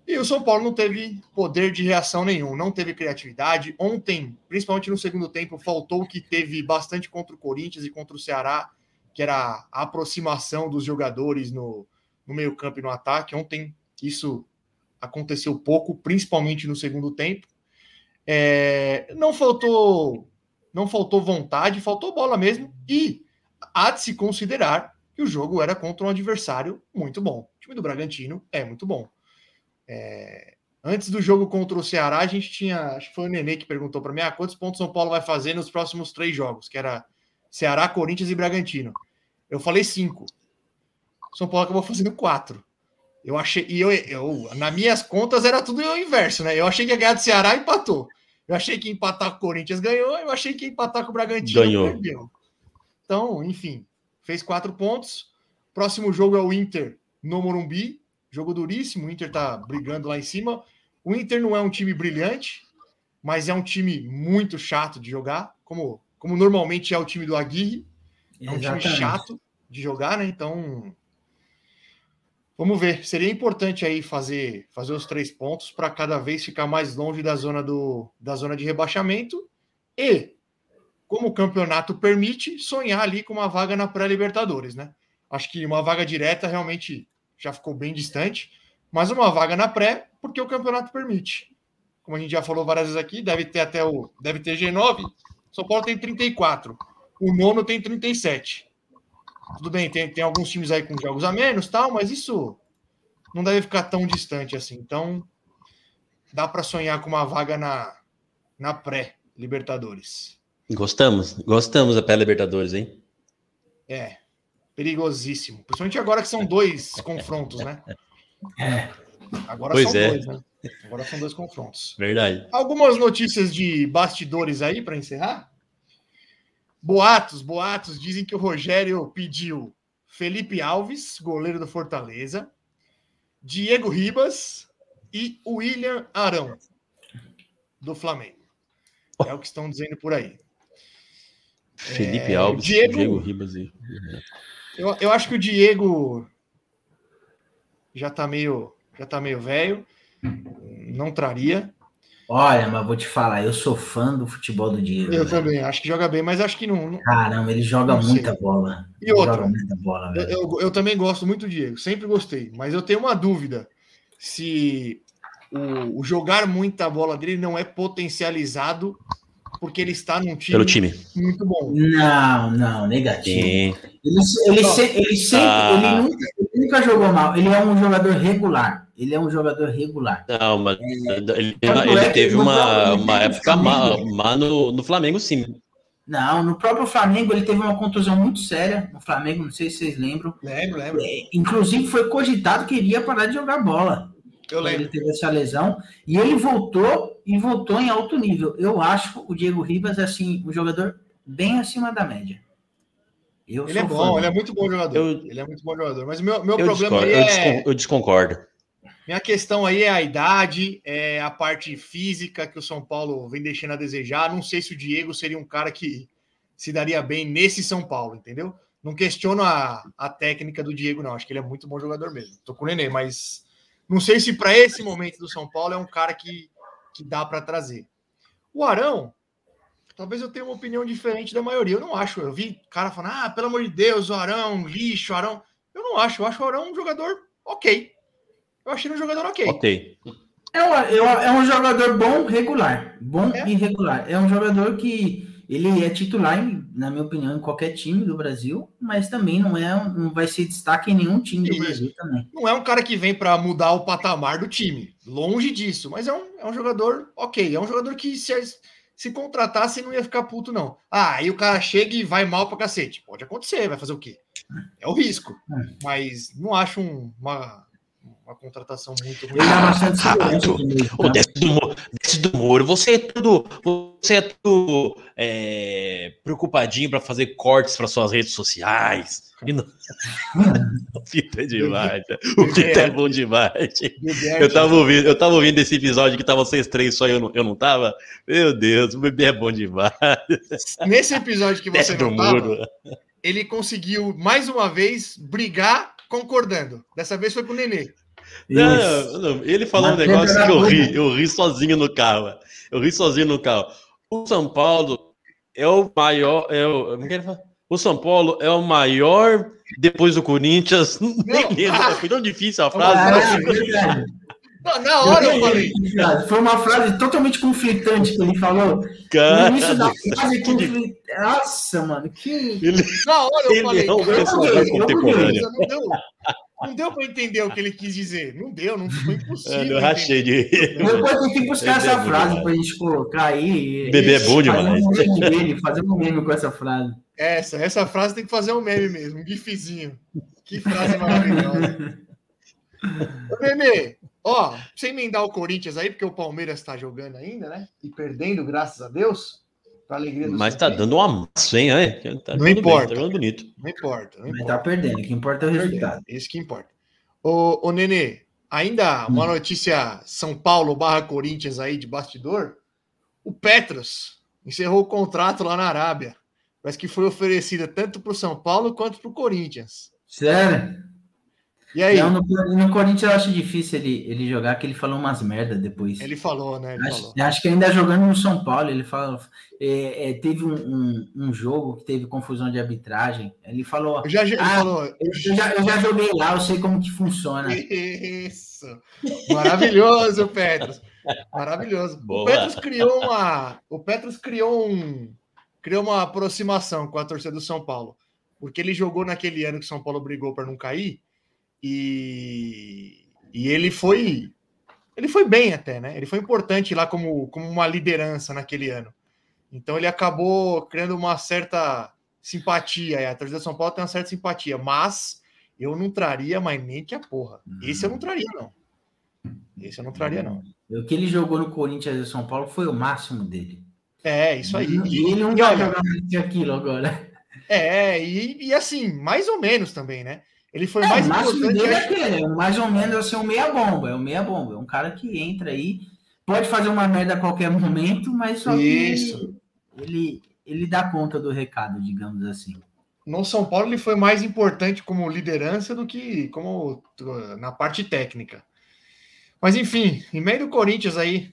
E o São Paulo não teve poder de reação nenhum, não teve criatividade. Ontem, principalmente no segundo tempo, faltou o que teve bastante contra o Corinthians e contra o Ceará, que era a aproximação dos jogadores no, no meio-campo e no ataque. Ontem isso aconteceu pouco, principalmente no segundo tempo. É, não faltou não faltou vontade, faltou bola mesmo. E há de se considerar que o jogo era contra um adversário muito bom. O time do Bragantino é muito bom. É, antes do jogo contra o Ceará, a gente tinha. Acho que foi o Nenê que perguntou para mim: ah, quantos pontos São Paulo vai fazer nos próximos três jogos? Que era Ceará, Corinthians e Bragantino. Eu falei cinco. São Paulo acabou fazendo quatro. Eu achei. E eu, eu, nas minhas contas era tudo o inverso, né? Eu achei que ia ganhar do Ceará e empatou. Eu achei que ia empatar com o Corinthians ganhou, eu achei que ia empatar com o Bragantino Ganhou. perdeu. Então, enfim, fez quatro pontos. Próximo jogo é o Inter no Morumbi. Jogo duríssimo, o Inter tá brigando lá em cima. O Inter não é um time brilhante, mas é um time muito chato de jogar, como, como normalmente é o time do Aguirre. É um time chato de jogar, né? Então, vamos ver. Seria importante aí fazer, fazer os três pontos para cada vez ficar mais longe da zona, do, da zona de rebaixamento e, como o campeonato permite, sonhar ali com uma vaga na pré-Libertadores, né? Acho que uma vaga direta realmente já ficou bem distante, mas uma vaga na pré, porque o campeonato permite. Como a gente já falou várias vezes aqui, deve ter até o. Deve ter G9. São Paulo tem 34. O nono tem 37. Tudo bem, tem, tem alguns times aí com jogos a menos, tal, mas isso não deve ficar tão distante assim. Então, dá para sonhar com uma vaga na, na pré-Libertadores. Gostamos, gostamos da pré-Libertadores, hein? É, perigosíssimo. Principalmente agora que são dois confrontos, né? É. Agora Pois são é. dois, né? Agora são dois confrontos. Verdade. Algumas notícias de bastidores aí para encerrar. Boatos, boatos dizem que o Rogério pediu Felipe Alves, goleiro do Fortaleza, Diego Ribas e William Arão, do Flamengo. É o que estão dizendo por aí. Felipe Alves, Diego- Diego, Ribas e. Eu, eu acho que o Diego já tá meio, já tá meio velho. Não traria. Olha, mas vou te falar, eu sou fã do futebol do Diego. Eu velho. também acho que joga bem, mas acho que não. não- Caramba, ele joga muita bola. E Ele outra? Joga muita bola, Eu, eu, eu também gosto muito do Diego, sempre gostei, mas eu tenho uma dúvida se o, o jogar muita bola dele não é potencializado porque ele está num time, Pelo time. muito bom. Não, não, negativo. Sim. Ele, ele, se- ele sempre, Ah. ele, nunca, ele nunca jogou mal. Ele é um jogador regular. Ele é um jogador regular. Não, mas ele, Tanto ele é teve uma, uma época má, má no, no Flamengo, sim. Não, no próprio Flamengo ele teve uma contusão muito séria. No Flamengo, não sei se vocês lembram. Lembro, lembro. É, Inclusive foi cogitado que ele ia parar de jogar bola. Eu Quando Ele lembro. teve essa lesão e ele voltou e voltou em alto nível. Eu acho o Diego Ribas assim um jogador bem acima da média. Eu Ele é bom, fã. ele é muito bom jogador. Eu- ele é muito bom jogador. Mas o meu, meu Eu problema discordo, aí eu, é. eu desconcordo. Minha questão aí é a idade, é a parte física que o São Paulo vem deixando a desejar. Não sei se o Diego seria um cara que se daria bem nesse São Paulo, entendeu? Não questiono a, a técnica do Diego, não. Acho que ele é muito bom jogador mesmo. Tô com o Nenê, mas não sei se para esse momento do São Paulo é um cara que, que dá para trazer. O Arão, talvez eu tenha uma opinião diferente da maioria. Eu não acho. Eu vi cara falando, ah, pelo amor de Deus, o Arão, lixo, o Arão. Eu não acho. Eu acho o Arão um jogador ok. Eu achei ele um jogador ok. Ok. É um, é um- é um jogador bom, regular. Bom É. e regular. É um jogador que ele é titular, na minha opinião, em qualquer time do Brasil, mas também não é não vai ser destaque em nenhum time do Isso. Brasil também. Não é um cara que vem para mudar o patamar do time. Longe disso. Mas é um, é um jogador ok. É um jogador que se, se contratasse não ia ficar puto, não. Ah, aí o cara chega e vai mal pra cacete. Pode acontecer, vai fazer o quê? É o risco. Mas não acho um- uma, uma contratação muito ruim. Rápido. meio Ô, campo. desce do muro, desce do muro. Você é tudo, você é tudo é, preocupadinho para fazer cortes para suas redes sociais. E não... o Fita é demais. né? O Fita é bom demais. Gilberto, Eu tava ouvindo, eu tava ouvindo esse episódio que tava vocês três só e eu não, eu não tava. Meu Deus, o bebê é bom demais. Nesse episódio que você Desce do não tava, muro. ele conseguiu mais uma vez brigar concordando. Dessa vez foi com o Nenê. Não, não, ele falou um Mas negócio lembra que eu ri, eu ri sozinho no carro. Eu ri sozinho no carro. O São Paulo é o maior. É o, fala? o São Paulo é o maior depois do Corinthians. Nem lembro, foi tão difícil a Ah, frase. é verdade. Na, hora eu falei. Foi uma frase totalmente conflitante que ele falou. No Cara, início da frase conflitante. Nossa, mano, que. ele, Na hora eu ele falei. é um cara, personagem eu eu contemporâneo. Não deu, não deu pra entender o que ele quis dizer. Não deu, não foi impossível. Eu rachei de. Depois tem que buscar Bebê é essa bom frase demais. pra gente colocar aí. Bebê é bom demais. Fazer um meme dele, fazer um meme com essa frase. Essa, essa frase tem que fazer um meme mesmo, um gifzinho. Que frase maravilhosa. Ô, Nenê, ó, você emendar o Corinthians aí, porque o Palmeiras tá jogando ainda, né? E perdendo, graças a Deus. Pra alegria do Mas tá dando um amasso, hein? é? Tá Não jogando bem, importa. tá jogando bonito. Não importa, não Mas importa. tá perdendo, o que importa é o resultado. Isso que importa. Ô, ô Nenê, ainda uma notícia São Paulo barra Corinthians aí de bastidor. O Petros encerrou o contrato lá na Arábia. Parece que foi oferecida tanto para o São Paulo quanto para o Corinthians. Sério? E aí? Não, no, no Corinthians eu acho difícil ele, ele jogar, que ele falou umas merda depois. Ele falou, né? Ele Acho, falou. acho que ainda jogando no São Paulo, ele fala. é, é, teve um, um, um jogo que teve confusão de arbitragem. Ele falou. Eu já, Ah, falou. Eu já, eu já joguei lá, eu sei como que funciona. Isso. Maravilhoso, Petros. Maravilhoso. O Boa. Petros criou uma. O Petros criou um. Criou uma aproximação com a torcida do São Paulo. Porque ele jogou naquele ano que o São Paulo brigou para não cair. E, e ele foi. Ele foi bem até, né? Ele foi importante lá como, como uma liderança naquele ano. Então ele acabou criando uma certa simpatia. e A torcida do São Paulo tem uma certa simpatia, mas eu não traria mais nem que a porra. Esse eu não traria, não. Esse eu não traria, não. O que ele jogou no Corinthians e São Paulo foi o máximo dele. É, isso aí. E ele não vai jogar aquilo agora. É, e, e assim, mais ou menos também, né? Ele foi É, mais o máximo importante. dele é aquele, é mais ou menos assim, um meia bomba. É um meia bomba. É um cara que entra aí, pode fazer uma merda a qualquer momento, mas só que Isso. ele, ele dá conta do recado, digamos assim. No São Paulo ele foi mais importante como liderança do que como na parte técnica. Mas enfim, em meio do Corinthians aí,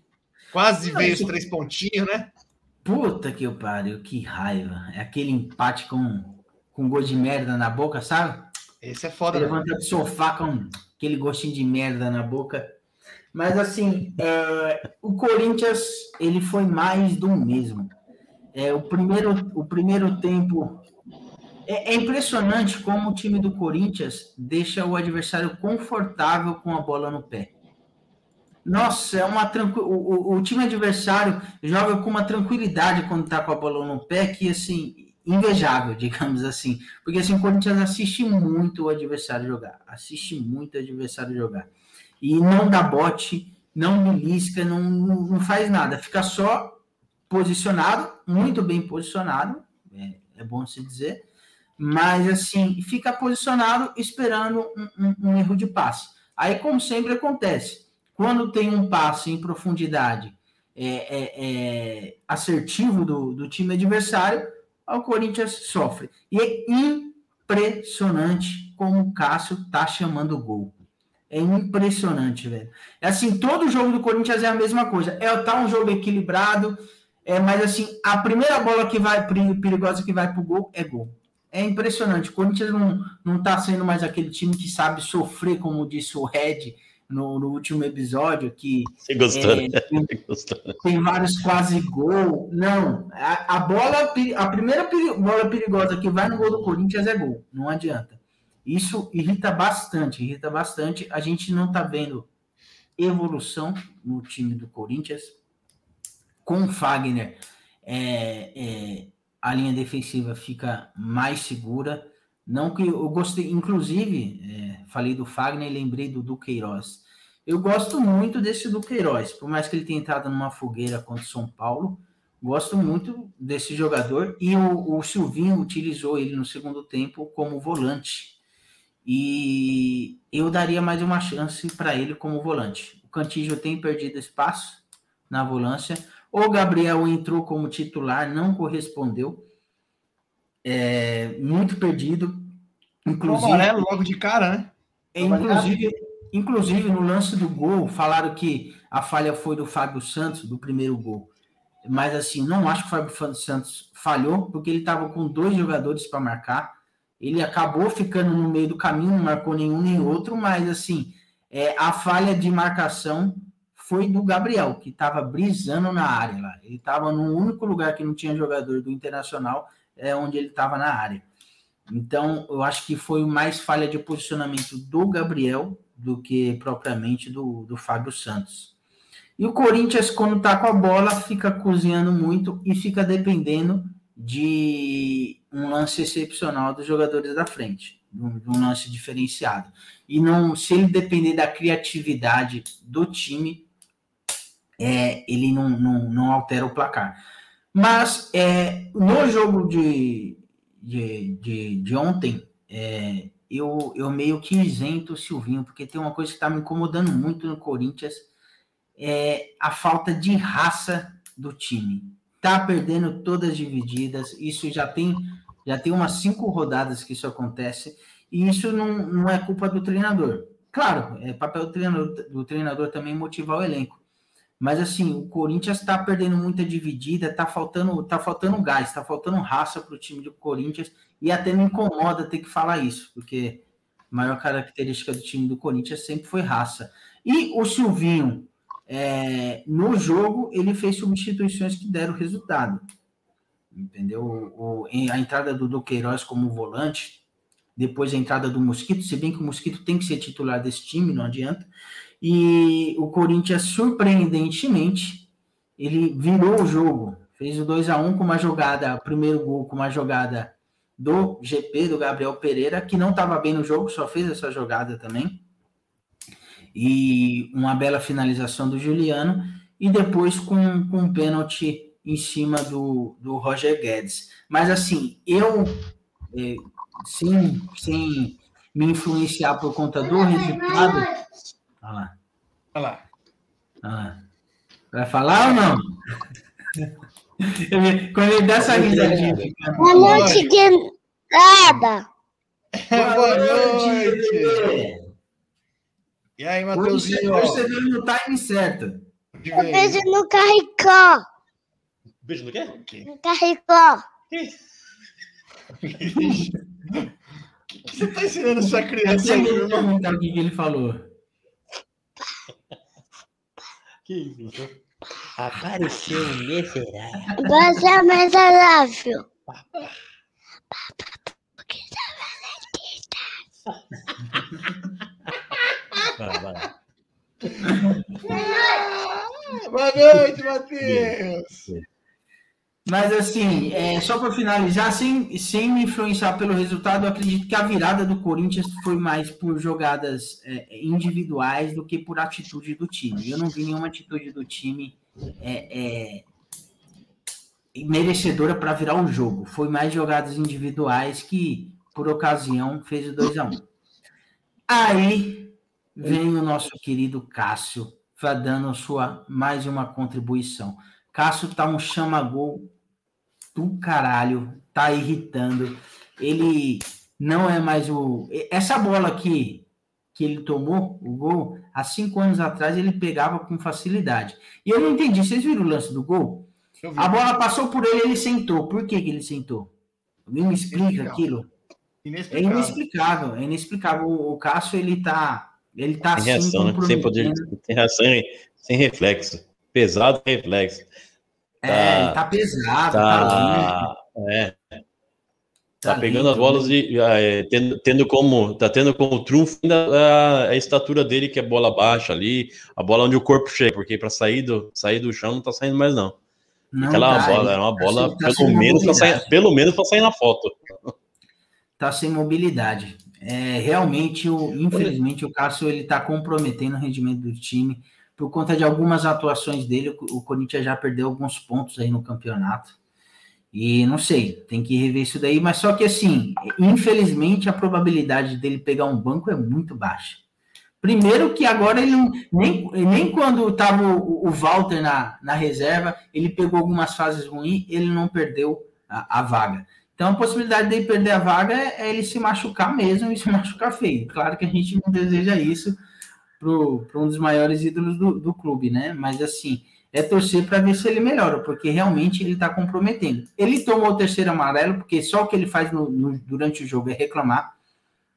quase Não, veio isso- os três pontinhos, né? Puta que eu pariu, que raiva. É aquele empate com, com gosto de merda na boca, sabe? Esse é foda. né? Levanta do sofá com aquele gostinho de merda na boca. Mas assim, é, o Corinthians ele foi mais do mesmo. É, o, primeiro, o primeiro tempo. É, é impressionante como o time do Corinthians deixa o adversário confortável com a bola no pé. Nossa, é uma tranqui... o, o, o time adversário joga com uma tranquilidade quando tá com a bola no pé que assim invejável, digamos assim. Porque assim, o Corinthians assiste muito o adversário jogar. Assiste muito o adversário jogar. E não dá bote, não belisca, não, não, faz nada. Fica só posicionado, muito bem posicionado, é, é bom se dizer. Mas assim, fica posicionado esperando um, um, um erro de passe. Aí, como sempre acontece, quando tem um passe em profundidade é, é, é, assertivo do, do time adversário, o Corinthians sofre. E é impressionante como o Cássio tá chamando o gol. É impressionante, velho. É assim, todo jogo do Corinthians é a mesma coisa. É tá um jogo equilibrado, é, mas assim, a primeira bola que vai perigosa que vai pro gol é gol. É impressionante. O Corinthians não, não tá sendo mais aquele time que sabe sofrer, como disse o Red no, no último episódio, que Você gostou, é, né? tem, Gostou. tem vários quase gol. Não, a, a bola, a primeira peri- bola perigosa que vai no gol do Corinthians é gol. Não adianta. Isso irrita bastante, irrita bastante. A gente não tá vendo evolução no time do Corinthians. Com o Fagner, é, é, a linha defensiva fica mais segura. Não que eu gostei, inclusive, é, falei do Fagner e lembrei do Duqueiroz. Eu gosto muito desse Duqueiroz, por mais que ele tenha entrado numa fogueira contra o São Paulo, gosto muito desse jogador e o, o Silvinho utilizou ele no segundo tempo como volante. E eu daria mais uma chance para ele como volante. O Cantígio tem perdido espaço na volância. O Gabriel entrou como titular, não correspondeu. É, muito perdido. Inclusive, amarelo logo de cara, né? é, inclusive, inclusive, no lance do gol, falaram que a falha foi do Fábio Santos, do primeiro gol. Mas assim, não acho que o Fábio Santos falhou, porque ele estava com dois jogadores para marcar. Ele acabou ficando no meio do caminho, não marcou nenhum nem outro, mas assim, é, a falha de marcação foi do Gabriel, que estava brisando na área lá. Ele estava no único lugar que não tinha jogador do Internacional, é onde ele estava na área. Então, eu acho que foi mais falha de posicionamento do Gabriel do que propriamente do, do Fábio Santos. E o Corinthians, quando está com a bola, fica cozinhando muito e fica dependendo de um lance excepcional dos jogadores da frente, de um, um lance diferenciado. E não, se ele depender da criatividade do time, é, ele não, não, não altera o placar. Mas é, no jogo de, de, de, de ontem, é, eu, eu meio que isento o Silvinho, porque tem uma coisa que está me incomodando muito no Corinthians, é a falta de raça do time. Tá perdendo todas divididas, isso já tem já tem umas cinco rodadas que isso acontece, e isso não, não é culpa do treinador. Claro, é papel do treinador, do treinador também motivar o elenco. Mas assim, o Corinthians está perdendo muita dividida, está faltando, tá faltando gás, está faltando raça para o time do Corinthians, e até me incomoda ter que falar isso, porque a maior característica do time do Corinthians sempre foi raça. E o Silvinho, é, no jogo, ele fez substituições que deram resultado. Entendeu? O, a entrada do Duqueiroz como volante, depois a entrada do Mosquito, se bem que o Mosquito tem que ser titular desse time, não adianta. E o Corinthians, surpreendentemente, ele virou o jogo. Fez o 2 a 1 com uma jogada, primeiro gol com uma jogada do GP, do Gabriel Pereira, que não estava bem no jogo, só fez essa jogada também. E uma bela finalização do Juliano. E depois com, com um pênalti em cima do, do Roger Guedes. Mas assim, eu, eh, sem, sem me influenciar por conta do resultado, Olha lá. Olha lá. Olha lá. Vai falar ou não? Quando ele dá essa risadinha. Boa noite, guinada. Boa noite. E aí, Matheusinho? hoje você veio no time certo. Eu vez. beijo no carricó. Beijo no quê? No carricó. Você tá ensinando essa criança me irmão? perguntar o que, que ele falou. Que isso? Apareceu um miserável. Você é mais adável. Vai, vai. Boa noite, Matheus. Mas assim, é, só para finalizar, sem, sem me influenciar pelo resultado, eu acredito que a virada do Corinthians foi mais por jogadas é, individuais do que por atitude do time. Eu não vi nenhuma atitude do time é, é, merecedora para virar o jogo. Foi mais jogadas individuais que, por ocasião, fez o 2 a 1 Aí vem o nosso querido Cássio, dando sua mais uma contribuição. Cássio tá um chama-gol do caralho, tá irritando. Ele não é mais o. Essa bola aqui que ele tomou, o gol, há cinco anos atrás ele pegava com facilidade. E eu não entendi. Vocês viram o lance do gol? A bola passou por ele, ele sentou. Por que, que ele sentou? Alguém me explica Inexplicável. aquilo? É Inexplicável. inexplicável, é inexplicável. O, o Cássio, ele tá. Ele tá Sem assim, reação, né? Sem poder, sem reação, sem reflexo. Pesado reflexo. É, ele tá pesado, tá, Tá, é, tá lento, pegando as bolas e ah, é, tendo, tendo como tá tendo como trunfo ainda a, a estatura dele que é bola baixa ali, a bola onde o corpo chega, porque para sair do sair do chão não tá saindo mais não. Não Aquela dá, bola ele era uma tá bola tá pelo menos para mobilidade. sair, pelo menos para sair na foto. Tá sem mobilidade. É, É, realmente, o, infelizmente, o Cássio ele está comprometendo o rendimento do time por conta de algumas atuações dele. O, Corinthians já perdeu alguns pontos aí no campeonato. E não sei, tem que rever isso daí, mas só que assim, infelizmente a probabilidade dele pegar um banco é muito baixa. Primeiro que agora ele nem, nem quando estava o, o Walter na, na reserva, ele pegou algumas fases ruins, ele não perdeu a, a vaga. Então a possibilidade dele perder a vaga é, é ele se machucar mesmo e se machucar feio. Claro que a gente não deseja isso para um dos maiores ídolos do, do clube, né? Mas assim, é torcer para ver se ele melhora, porque realmente ele está comprometendo. Ele tomou o terceiro amarelo, porque só o que ele faz no, no, durante o jogo é reclamar,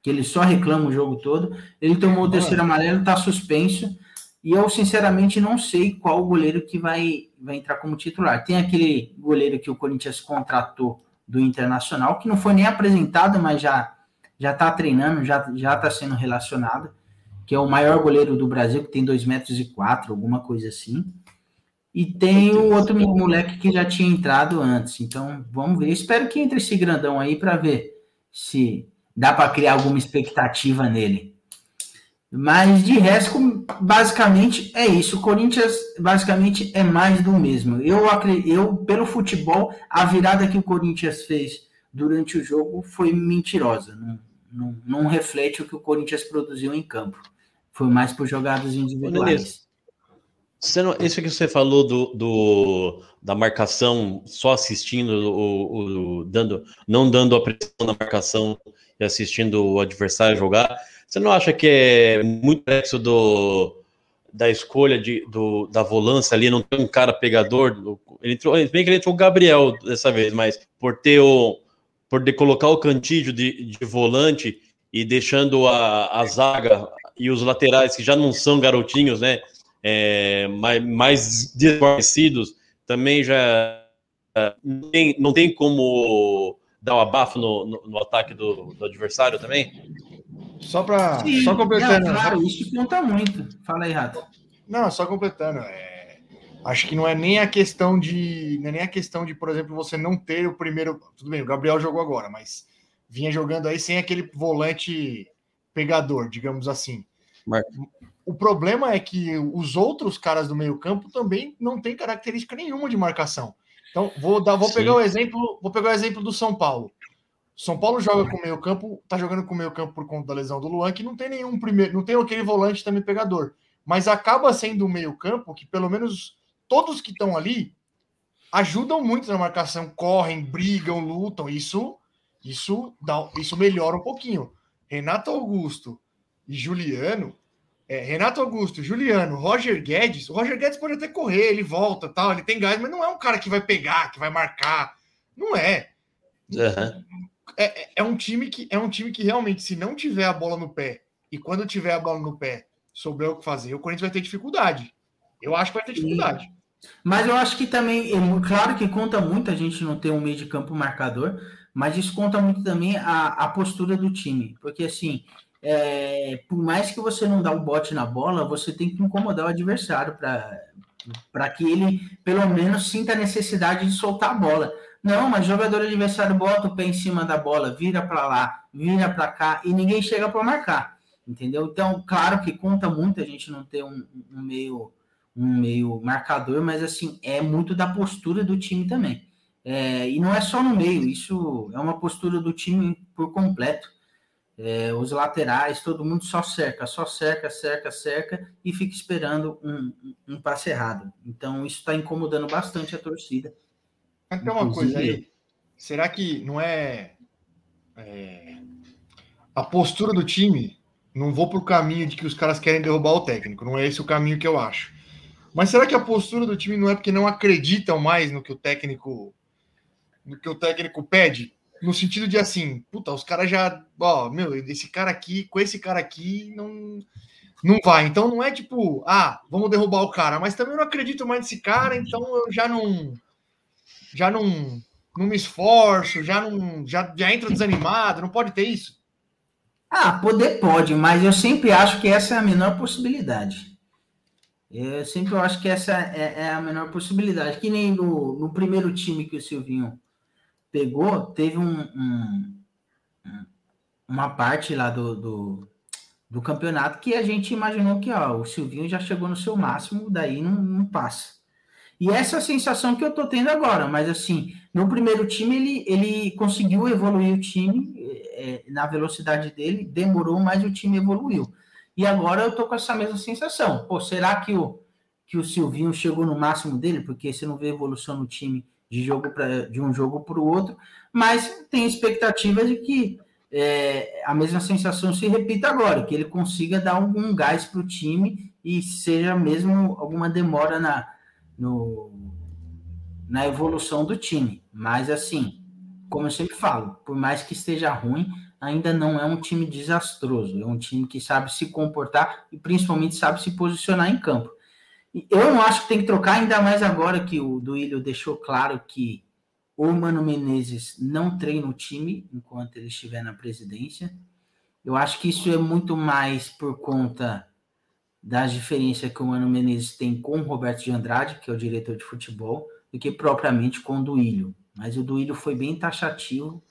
que ele só reclama o jogo todo. Ele tomou o terceiro amarelo, está suspenso, e eu sinceramente não sei qual o goleiro que vai, vai entrar como titular. Tem aquele goleiro que o Corinthians contratou do Internacional, que não foi nem apresentado, mas já já está treinando, já já está sendo relacionado, que é o maior goleiro do Brasil, que tem dois metros e quatro, alguma coisa assim. E tem o outro moleque que já tinha entrado antes. Então, vamos ver. Espero que entre esse grandão aí para ver se dá para criar alguma expectativa nele. Mas de resto, basicamente é isso. O Corinthians basicamente é mais do mesmo. Eu, eu pelo futebol, a virada que o Corinthians fez durante o jogo foi mentirosa. Não, não, não reflete o que o Corinthians produziu em campo. Foi mais por jogadas individuais. Você não, isso que você falou do, do, da marcação, só assistindo, o, o, dando, não dando a pressão na marcação e assistindo o adversário jogar, você não acha que é muito complexo do, da escolha de, do, da volância ali, não tem um cara pegador? Ele entrou, bem que ele entrou o Gabriel dessa vez, mas por ter o, por de colocar o cantídio de, de volante e deixando a, a zaga e os laterais que já não são garotinhos, né? é, mais, mais desconhecidos, também já não tem, não tem como dar um abafo no, no, no ataque do, do, adversário também? Só para só completando. Não, claro, isso conta muito. Fala aí, Rato. Não, só completando. É, acho que não é nem a questão de. Não é nem a questão de, por exemplo, você não ter o primeiro. Tudo bem, o Gabriel jogou agora, mas vinha jogando aí sem aquele volante pegador, digamos assim. O problema é que os outros caras do meio-campo também não têm característica nenhuma de marcação. Então, vou dar, vou pegar o exemplo, vou pegar o exemplo do São Paulo. São Paulo joga com meio-campo, tá jogando com meio-campo por conta da lesão do Luan, que não tem nenhum primeiro, não tem aquele volante também pegador, mas acaba sendo um meio-campo que pelo menos todos que estão ali ajudam muito na marcação, correm, brigam, lutam. Isso isso dá, isso melhora um pouquinho. Renato Augusto e Juliano é, Renato Augusto, Juliano, Roger Guedes. O Roger Guedes pode até correr, ele volta, tal, ele tem gás, mas não é um cara que vai pegar, que vai marcar. Não é. Uhum. É, é, um time que é um time que realmente, se não tiver a bola no pé e quando tiver a bola no pé souber o que fazer, o Corinthians vai ter dificuldade. Eu acho que vai ter dificuldade. Mas eu acho que também, é claro que conta muito a gente não ter um meio de campo marcador, mas isso conta muito também a, a postura do time. Porque assim, é, por mais que você não dá o bote na bola, você tem que incomodar o adversário para que ele, pelo menos, sinta a necessidade de soltar a bola. Não, mas jogador adversário bota o pé em cima da bola, vira para lá, vira para cá e ninguém chega para marcar, entendeu? Então, claro que conta muito a gente não ter um, um, meio um meio marcador, mas assim é muito da postura do time também. É, e não é só no meio, isso é uma postura do time por completo é, os laterais, todo mundo só cerca, só cerca, cerca, cerca e fica esperando um, um, passe errado. Então, isso está incomodando bastante a torcida. Mas tem uma coisa aí, será que não é, é, a postura do time? Não vou para o caminho de que os caras querem derrubar o técnico, não é esse o caminho que eu acho. Mas será que a postura do time não é porque não acreditam mais no que o técnico no que o técnico pede? No sentido de assim, puta, os caras já, ó, meu, esse cara aqui, com esse cara aqui, não não vai. Então não é tipo, ah, vamos derrubar o cara, mas também não acredito mais nesse cara, então eu já não já não não me esforço, já não já já entro desanimado, não pode ter isso. Ah, poder pode, mas eu sempre acho que essa é a menor possibilidade. Eu sempre acho que essa é, é a menor possibilidade. Que nem no, no primeiro time que o Silvinho pegou, teve um, um, uma parte lá do, do, do campeonato que a gente imaginou que ó, o Silvinho já chegou no seu máximo, daí não, não passa. E essa é a sensação que eu tô tendo agora, mas assim, no primeiro time ele, ele conseguiu evoluir o time é, na velocidade dele, demorou, mas o time evoluiu. E agora eu tô com essa mesma sensação. Pô, será que o, que o Silvinho chegou no máximo dele? Porque você não vê evolução no time de jogo pra, de um jogo para o outro, mas tem expectativa de que é, a mesma sensação se repita agora, que ele consiga dar algum gás para o time e seja mesmo alguma demora na, no, na evolução do time. Mas assim, como eu sempre falo, por mais que esteja ruim, ainda não é um time desastroso, é um time que sabe se comportar e principalmente sabe se posicionar em campo. Eu não acho que tem que trocar, ainda mais agora que o Duílio deixou claro que o Mano Menezes não treina o time enquanto ele estiver na presidência. Eu acho que isso é muito mais por conta das diferenças que o Mano Menezes tem com o Roberto de Andrade, que é o diretor de futebol, do que propriamente com o Duílio. Mas o Duílio foi bem taxativo,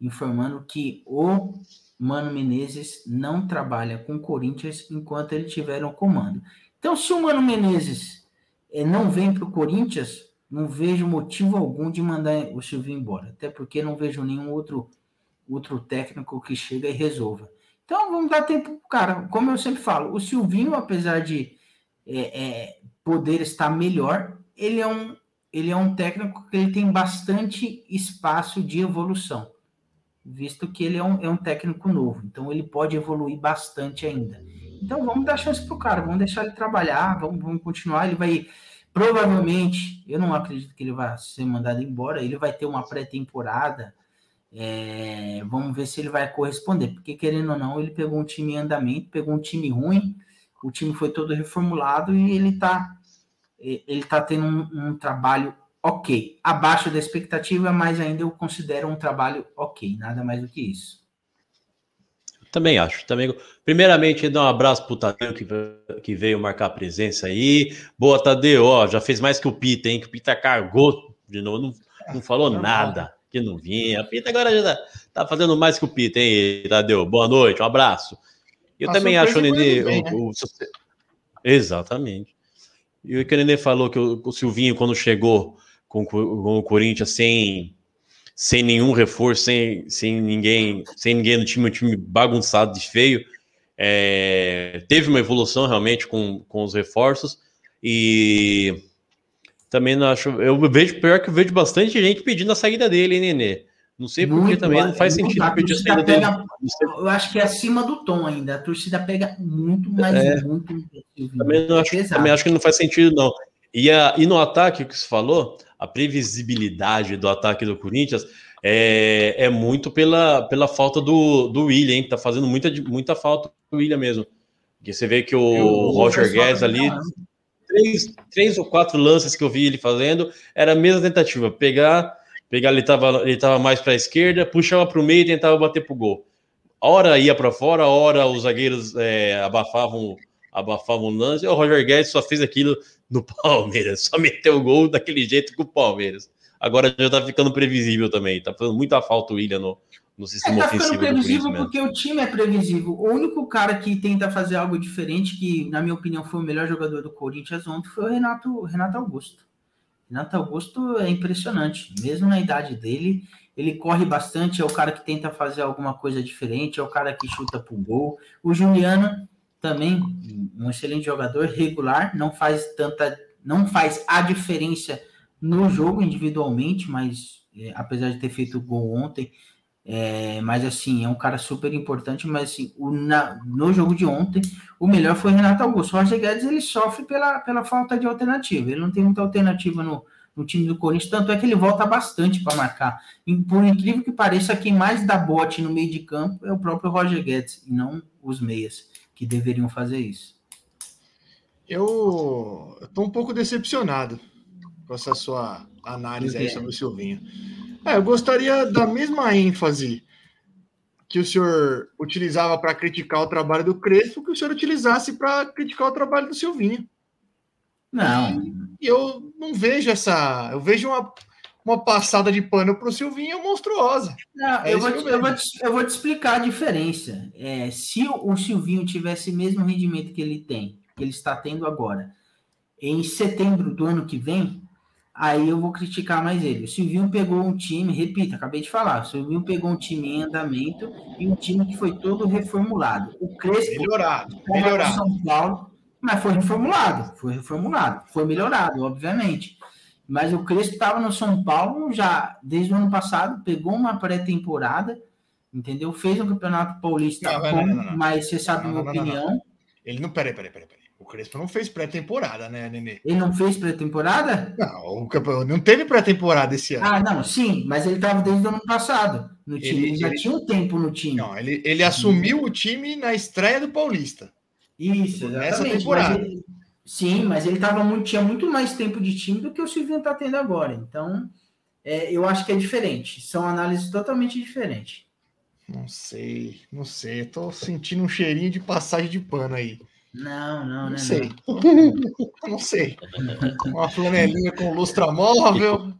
informando que o Mano Menezes não trabalha com o Corinthians enquanto ele tiver no comando. Então, se o Mano Menezes eh, não vem para o Corinthians, não vejo motivo algum de mandar o Silvinho embora, até porque não vejo nenhum outro outro técnico que chega e resolva. Então vamos dar tempo cara. Como eu sempre falo, o Silvinho, apesar de é, é, poder estar melhor, ele é um ele é um técnico que ele tem bastante espaço de evolução, visto que ele é um, é um técnico novo. Então ele pode evoluir bastante ainda. Então vamos dar chance para o cara, vamos deixar ele trabalhar, vamos, vamos continuar. Ele vai Provavelmente, eu não acredito que ele vai ser mandado embora, ele vai ter uma pré-temporada. É, vamos ver se ele vai corresponder, porque querendo ou não, ele pegou um time em andamento, pegou um time ruim, o time foi todo reformulado e ele tá, ele tá tendo um, um trabalho ok, abaixo da expectativa, mas ainda eu considero um trabalho ok, nada mais do que isso. Também acho. Também. Primeiramente, dar um abraço pro Tadeu que, que veio marcar presença aí. Boa, Tadeu. Ó, já fez mais que o Pita, hein? Que o Pita cargou de novo, não, não falou nada, que não vinha. O Pita agora já tá, tá fazendo mais que o Pita, hein, Tadeu? Boa noite, um abraço. Eu também acho, Nenê. Bem, né? o, o, exatamente. E o que o Nenê falou que o, o Silvinho, quando chegou com, com o Corinthians sem sem nenhum reforço, sem, sem ninguém, sem ninguém no time, um time bagunçado de feio. É, teve uma evolução realmente com, com os reforços e também não acho. Eu vejo pior que eu vejo bastante gente pedindo a saída dele, hein, Nenê? Não sei porque também não faz sentido pedir a saída dele. Eu acho que é acima do tom ainda. A torcida pega muito, mais é, muito. Também, não acho, também acho que não faz sentido, não. E, a, e no ataque que você falou, a previsibilidade do ataque do Corinthians é, é muito pela, pela falta do, do William, hein? Tá fazendo muita, muita falta o William mesmo. Porque você vê que o eu, Roger Guedes ali, três, três ou quatro lances que eu vi ele fazendo, era a mesma tentativa, pegar, pegar ele estava ele tava mais para a esquerda, puxava para o meio e tentava bater pro gol. Hora ia para fora, hora os zagueiros é, abafavam abafavam o lance, e o Roger Guedes só fez aquilo no Palmeiras. Só meteu o gol daquele jeito com o Palmeiras. Agora já tá ficando previsível também. Tá fazendo muita falta o William no, no sistema é, tá ofensivo. Tá ficando previsível porque o time é previsível. O único cara que tenta fazer algo diferente, que na minha opinião foi o melhor jogador do Corinthians ontem, foi o Renato, Renato Augusto. Renato Augusto é impressionante. Mesmo na idade dele, ele corre bastante, é o cara que tenta fazer alguma coisa diferente, é o cara que chuta pro gol. O Juliano também um excelente jogador, regular, não faz tanta, não faz a diferença no jogo individualmente, mas é, apesar de ter feito gol ontem, é, mas assim, é um cara super importante, mas assim, o, na, no jogo de ontem, o melhor foi Renato Augusto. O Roger Guedes ele sofre pela, pela falta de alternativa, ele não tem muita alternativa no, no time do Corinthians, tanto é que ele volta bastante para marcar. E, por incrível que pareça, quem mais dá bote no meio de campo é o próprio Roger Guedes, e não os meias que deveriam fazer isso. Eu estou um pouco decepcionado com essa sua análise aí sobre o Silvinho. É, eu gostaria da mesma ênfase que o senhor utilizava para criticar o trabalho do Crespo que o senhor utilizasse para criticar o trabalho do Silvinho. Não. E eu não vejo essa. Eu vejo uma, uma passada de pano pro Silvinho monstruosa. Não, É eu, vou te, eu vou te, eu vou te explicar a diferença. É, se o, o Silvinho tivesse o mesmo rendimento que ele tem, que ele está tendo agora, em setembro do ano que vem, aí eu vou criticar mais ele. O Silvinho pegou um time, repito, acabei de falar, o Silvinho pegou um time em andamento e um time que foi todo reformulado. O Crespo Melhorado, melhorado. São Paulo, mas foi reformulado, foi reformulado, foi melhorado, obviamente. Mas o Crespo estava no São Paulo já desde o ano passado, pegou uma pré-temporada, entendeu? Fez um campeonato paulista Não, não, bom, não, mas você sabe a minha opinião. Ele não. Peraí, peraí, peraí. peraí. O Crespo não fez pré-temporada, né, Nenê? Ele não fez pré-temporada? Não, o campeão não teve pré-temporada esse ano. Ah, não, sim, mas ele estava desde o ano passado no time. Ele- Ele, já ele- tinha um tempo no time. Não, ele, ele assumiu o time na estreia do Paulista. Isso, Nessa exatamente. temporada. mas ele- sim, mas ele tava muito, tinha muito mais tempo de time do que o Silvinho está tendo agora. Então, é, eu acho que é diferente. São análises totalmente diferentes. Não sei, não sei. Eu tô sentindo um cheirinho de passagem de pano aí. Não, não, Não né? sei. Não sei. Uma flanelinha com lustra móvel.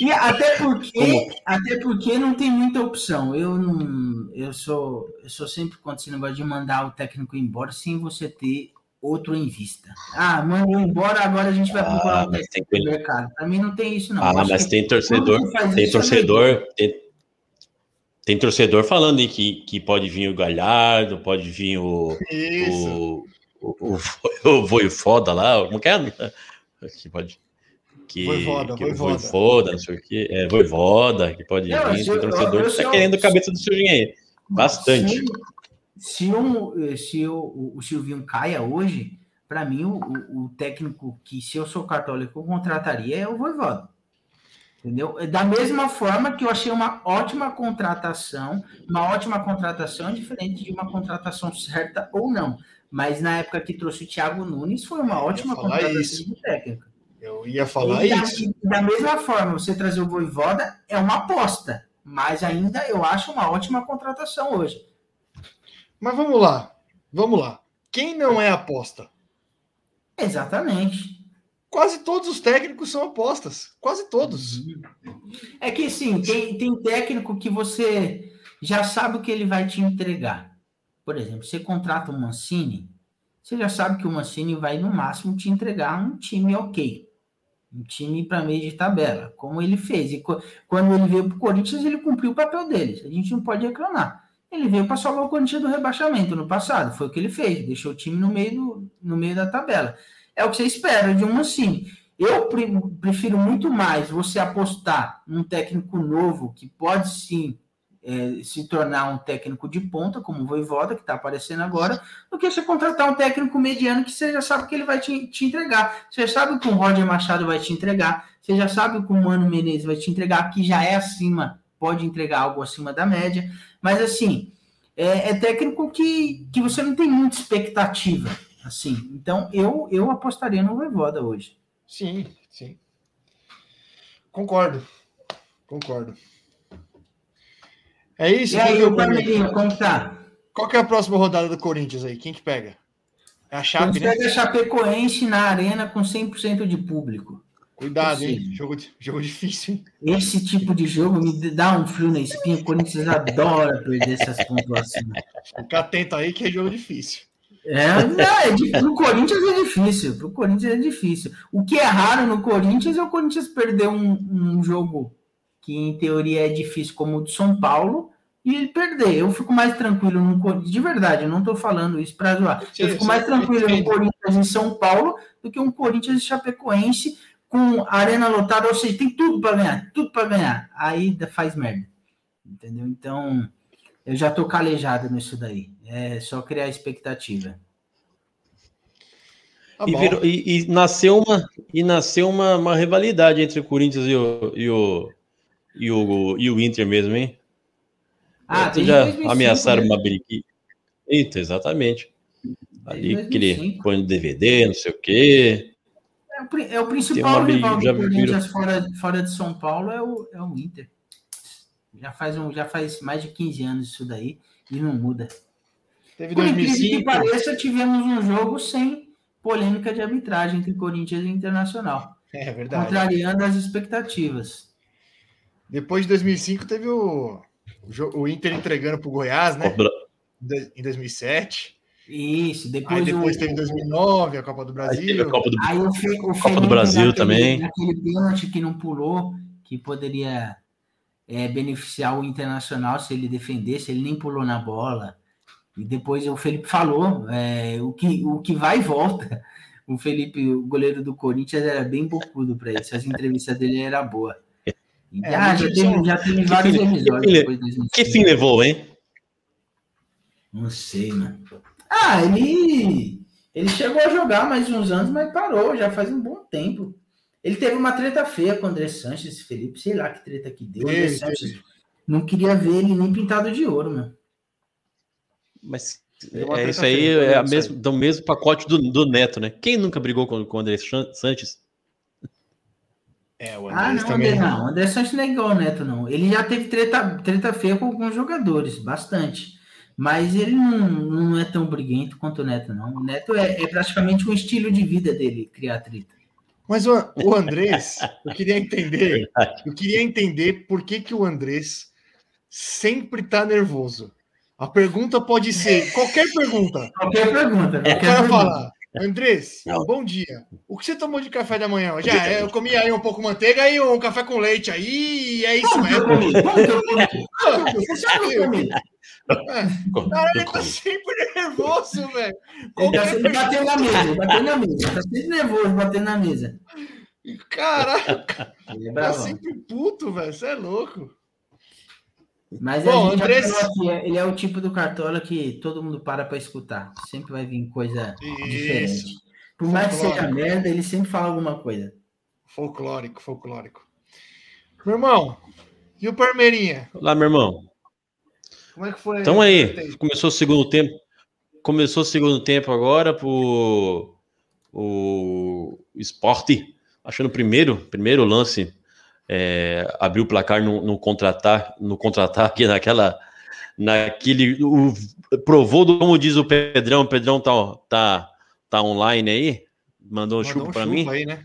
E até porque, até porque não tem muita opção. Eu não, eu sou, eu sou sempre contra esse negócio de mandar o técnico embora sem você ter outro em vista. Ah, mandou embora, agora a gente vai procurar Ah, um tem no mercado. Para mim não tem isso não. Ah, Eu acho mas tem torcedor, tem torcedor, tem, tem torcedor falando aí que, que pode vir o Galhardo, pode vir o, Isso. o, o, o, o Voivoda lá, como que é? Que pode. Que, Voivoda, que Voivoda. o Voivoda, não sei o que. É, Voivoda, que pode Não, vir. Tem eu- torcedor eu- que tá eu- querendo a cabeça do Silvinho aí. Bastante. Se, se, o, se o, o Silvinho caia hoje, para mim, o, o- técnico que, se eu sou católico, eu contrataria é o Voivoda. Entendeu? É Da mesma forma que eu achei uma ótima contratação, uma ótima contratação, diferente de uma contratação certa ou não. Mas na época que trouxe o Thiago Nunes, foi uma ótima contratação isso. de técnico. Eu ia falar E da, isso. da mesma forma, você trazer o Voivoda é uma aposta, mas ainda eu acho uma ótima contratação hoje. Mas vamos lá. Vamos lá. Quem não é aposta? Exatamente. Quase todos os técnicos são apostas. Quase todos. É que sim, tem, tem técnico que você já sabe o que ele vai te entregar. Por exemplo, você contrata o Mancini, você já sabe que o Mancini vai no máximo te entregar um time ok. Um time para meio de tabela, como ele fez. E quando ele veio para o Corinthians, ele cumpriu o papel dele. A gente não pode reclamar. Ele veio para salvar o Corinthians do rebaixamento no passado. Foi o que ele fez. Deixou o time no meio, do, no meio da tabela. É o que você espera de um Mancini. Eu pre- prefiro muito mais você apostar num técnico novo que pode sim é, se tornar um técnico de ponta, como o Voivoda, que está aparecendo agora, do que você contratar um técnico mediano que você já sabe que ele vai te, te entregar. Você já sabe que o Roger Machado vai te entregar, você já sabe que o Mano Menezes vai te entregar, que já é acima, pode entregar algo acima da média, mas assim, é, é técnico que, que você não tem muita expectativa. Assim, então eu, eu apostaria no Voivoda hoje. Sim, sim. Concordo. Concordo. É isso? E aí, o? Palmeirinho, como tá? Qual que é a próxima rodada do Corinthians aí? Quem que pega? É a Chape, Quando né? pega a Chapecoense na arena com 100% de público. Cuidado, hein? Jogo, jogo difícil, hein? Esse tipo de jogo me dá um frio na espinha. O Corinthians adora perder essas pontuações. Fica atento aí que é jogo difícil. É, não, é pro Corinthians é difícil. Pro Corinthians é difícil. O que é raro no Corinthians é o Corinthians perder um, um jogo que, em teoria, é difícil, como o de São Paulo, e perder. Eu fico mais tranquilo no Corinthians. De verdade, eu não tô falando isso pra zoar. Eu fico mais tranquilo no. Corinthians em São Paulo do que um Corinthians e Chapecoense com arena lotada, ou seja, tem tudo para ganhar, tudo para ganhar. Aí faz merda. Entendeu? Então, eu já tô calejado nisso daí. É só criar expectativa. Tá E, virou- e- e nasceu uma, e nasceu uma, uma rivalidade entre o Corinthians e o, e o, e o, e o Inter mesmo, hein? Ah, desde já 2005, ameaçaram né? uma briga. Eita, exatamente. Ali Desde que ele 2005. põe DVD, não sei o quê. É o, é o Tem principal rival do Corinthians fora, fora de São Paulo é o, é o Inter. Já faz, um, já faz mais de 15 anos isso daí e não muda. Teve Por incrível que 2005. pareça, tivemos um jogo sem polêmica de arbitragem entre Corinthians e Internacional, É verdade. contrariando as expectativas. Depois de 2005 teve o, o, o Inter entregando pro Goiás, né? Em 2007. Isso, Aí depois, depois o, teve 2009, a Copa do Aí teve Brasil. a Copa do Aí o, Fe, o Copa do Brasil naquele, também. Naquele pênalti que não pulou, que poderia é, beneficiar o Internacional se ele defendesse, ele nem pulou na bola. E depois o Felipe falou, é, o, que, o que vai e volta. O Felipe, o goleiro do Corinthians, era bem bocudo para isso. As entrevistas dele eram boas. E, É, ah, já teve, já teve que vários fim- que episódios fim- depois de 2005. Que fim levou, hein? Não sei, mano. Ah, ele, ele chegou a jogar mais uns anos, mas parou, já faz um bom tempo. Ele teve uma treta feia com o André Sanches, Felipe, sei lá que treta que deu. André Sanches não queria ver ele nem pintado de ouro, mano. Mas é, isso aí é a mesmo, do mesmo pacote do, do Neto, né? Quem nunca brigou com, com o André Sanches? É, o Ah, Andrés não, também. André, não. O André Sanches não é igual o Neto, não. Ele já teve treta, treta feia com alguns jogadores, bastante. Mas ele não, não é tão briguento quanto o Neto, não. O Neto é, é praticamente um estilo de vida dele, criar treta. Mas o, o Andrés, eu queria entender, eu queria entender por que, que o Andrés sempre tá nervoso. A pergunta pode ser qualquer pergunta. Qualquer pergunta. O Qualquer cara pergunta. fala, Andrés, bom dia. O que você tomou de café da manhã? hoje? Ah, eu comi aí um pouco de manteiga e um café com leite aí, e é isso mesmo. Você sabe que eu comi. Cara, ele tá sempre nervoso, velho. Ele tá sempre batendo na mesa, ele batendo na mesa. Tá sempre nervoso batendo na mesa. Caraca, é tá sempre puto, velho. Você é louco. Mas Bom, a gente já Andrés- ele é o tipo do cartola que todo mundo para pra escutar. Sempre vai vir coisa diferente. Por mais que seja merda, ele sempre fala alguma coisa. Folclórico, folclórico. Meu irmão, e o Parmeirinha? Lá, meu irmão. Como é que foi? Então aí, começou o segundo tempo. Começou o segundo tempo agora pro o esporte. Achando o primeiro, primeiro lance. É, abriu o placar no, no contra-ataque, no contra-ataque, naquela. Naquele. O, provou, do, como diz o Pedrão, o Pedrão tá, tá, tá online aí. Mandou um Mandou chupa um para mim. aí, né?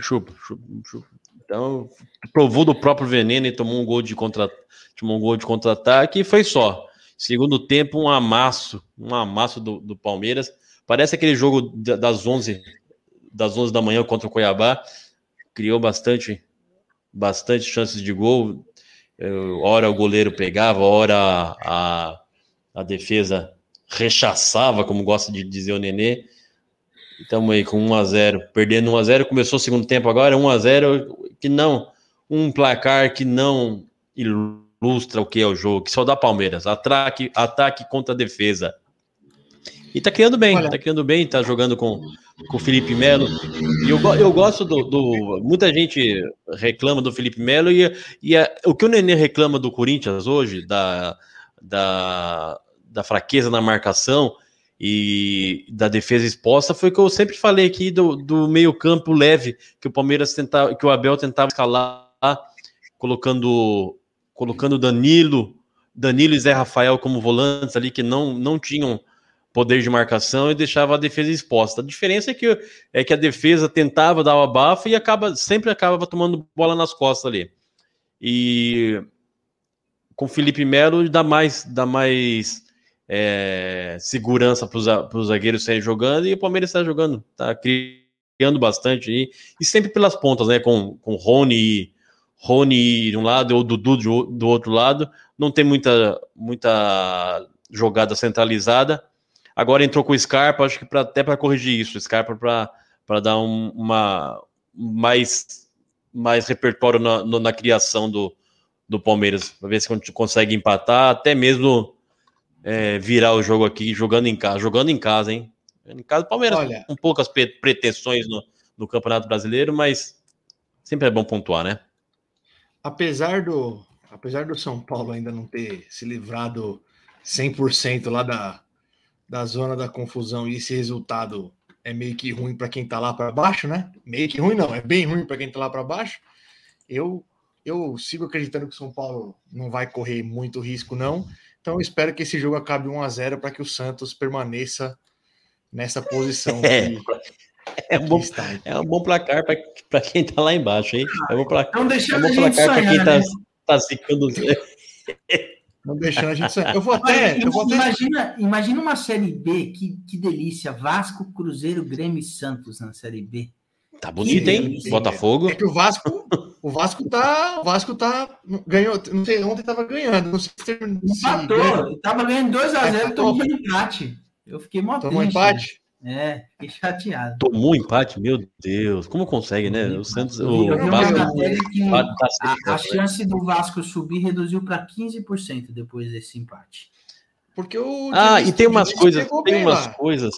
Chupa, chupa, chupa. Então, provou do próprio veneno e tomou um gol de contra, tomou um gol de contra-ataque e foi só. Segundo tempo, um amasso, um amasso do, do Palmeiras. Parece aquele jogo da- das 11 das 11 da manhã contra o Cuiabá. Criou bastante bastante chances de gol. Eh, Ora o goleiro pegava, ora a, a defesa rechaçava, como gosta de dizer o Nenê. Estamos aí com 1 a 0 perdendo 1 a 0 Começou o segundo tempo agora, 1 a 0 que não, um placar que não ilustra o que é o jogo, que só dá Palmeiras. Ataque, ataque contra defesa. E tá criando bem, Olha- tá criando bem, tá jogando com, com o Felipe Melo. E eu, eu gosto do, do- Muita gente reclama do Felipe Melo e, e a- o que o Nenê reclama do Corinthians hoje, da, da, da fraqueza na marcação e da defesa exposta, foi o que eu sempre falei aqui do, do meio-campo leve, que o Palmeiras tentava, que o Abel tentava escalar, colocando colocando Danilo, Danilo e Zé Rafael como volantes ali que não, não tinham poder de marcação e deixava a defesa exposta. A diferença é que, é que a defesa tentava dar o abafo e acaba, sempre acabava tomando bola nas costas ali. E com o Felipe Melo dá mais, dá mais é, segurança para os zagueiros saírem jogando e o Palmeiras está jogando, está criando bastante aí, e sempre pelas pontas, né? Com, com Rony e Rony de um lado ou Dudu do, outro lado, não tem muita, muita jogada centralizada. Agora entrou com o Scarpa, acho que pra, até para corrigir isso, o Scarpa para dar um, uma mais, mais repertório na, no, na criação do, do Palmeiras, para ver se consegue empatar, até mesmo é, virar o jogo aqui jogando em casa, jogando em casa, hein? Em casa, o Palmeiras Olha, com poucas pretensões no, no Campeonato Brasileiro, mas sempre é bom pontuar, né? apesar do apesar do São Paulo ainda não ter se livrado 100% lá da, da zona da confusão e esse resultado é meio que ruim para quem tá lá para baixo, né? Meio que ruim não, é bem ruim para quem tá lá para baixo. Eu eu sigo acreditando que o São Paulo não vai correr muito risco não. Então eu espero que esse jogo acabe 1 a 0 para que o Santos permaneça nessa posição É. que, É um bom, é um bom placar para quem tá lá embaixo, hein? É um bom placar, Estão é um bom a gente placar para quem tá, né? tá zicando. Não deixando a gente sonhar. Eu vou Olha, até. Eu vou até imagina, imagina uma Série B, que, que delícia. Vasco, Cruzeiro, Grêmio e Santos na Série B. Tá bonito, hein? Sim, Botafogo. É que o Vasco, o Vasco tá, o Vasco tá ganhou, não sei, ontem tava ganhando, não sei se, terminou- se ganhou. Tava ganhando 2x0, Empatou. tomou empate. Eu fiquei mó tomou triste, empate. né? É, fiquei chateado. Tomou um empate, meu Deus. Como consegue, né? O Santos, o Vasco. que tá- tá a, a né? chance do Vasco subir reduziu para 15% depois desse empate. Porque o Ah, e tem umas coisas, tem umas lá. coisas,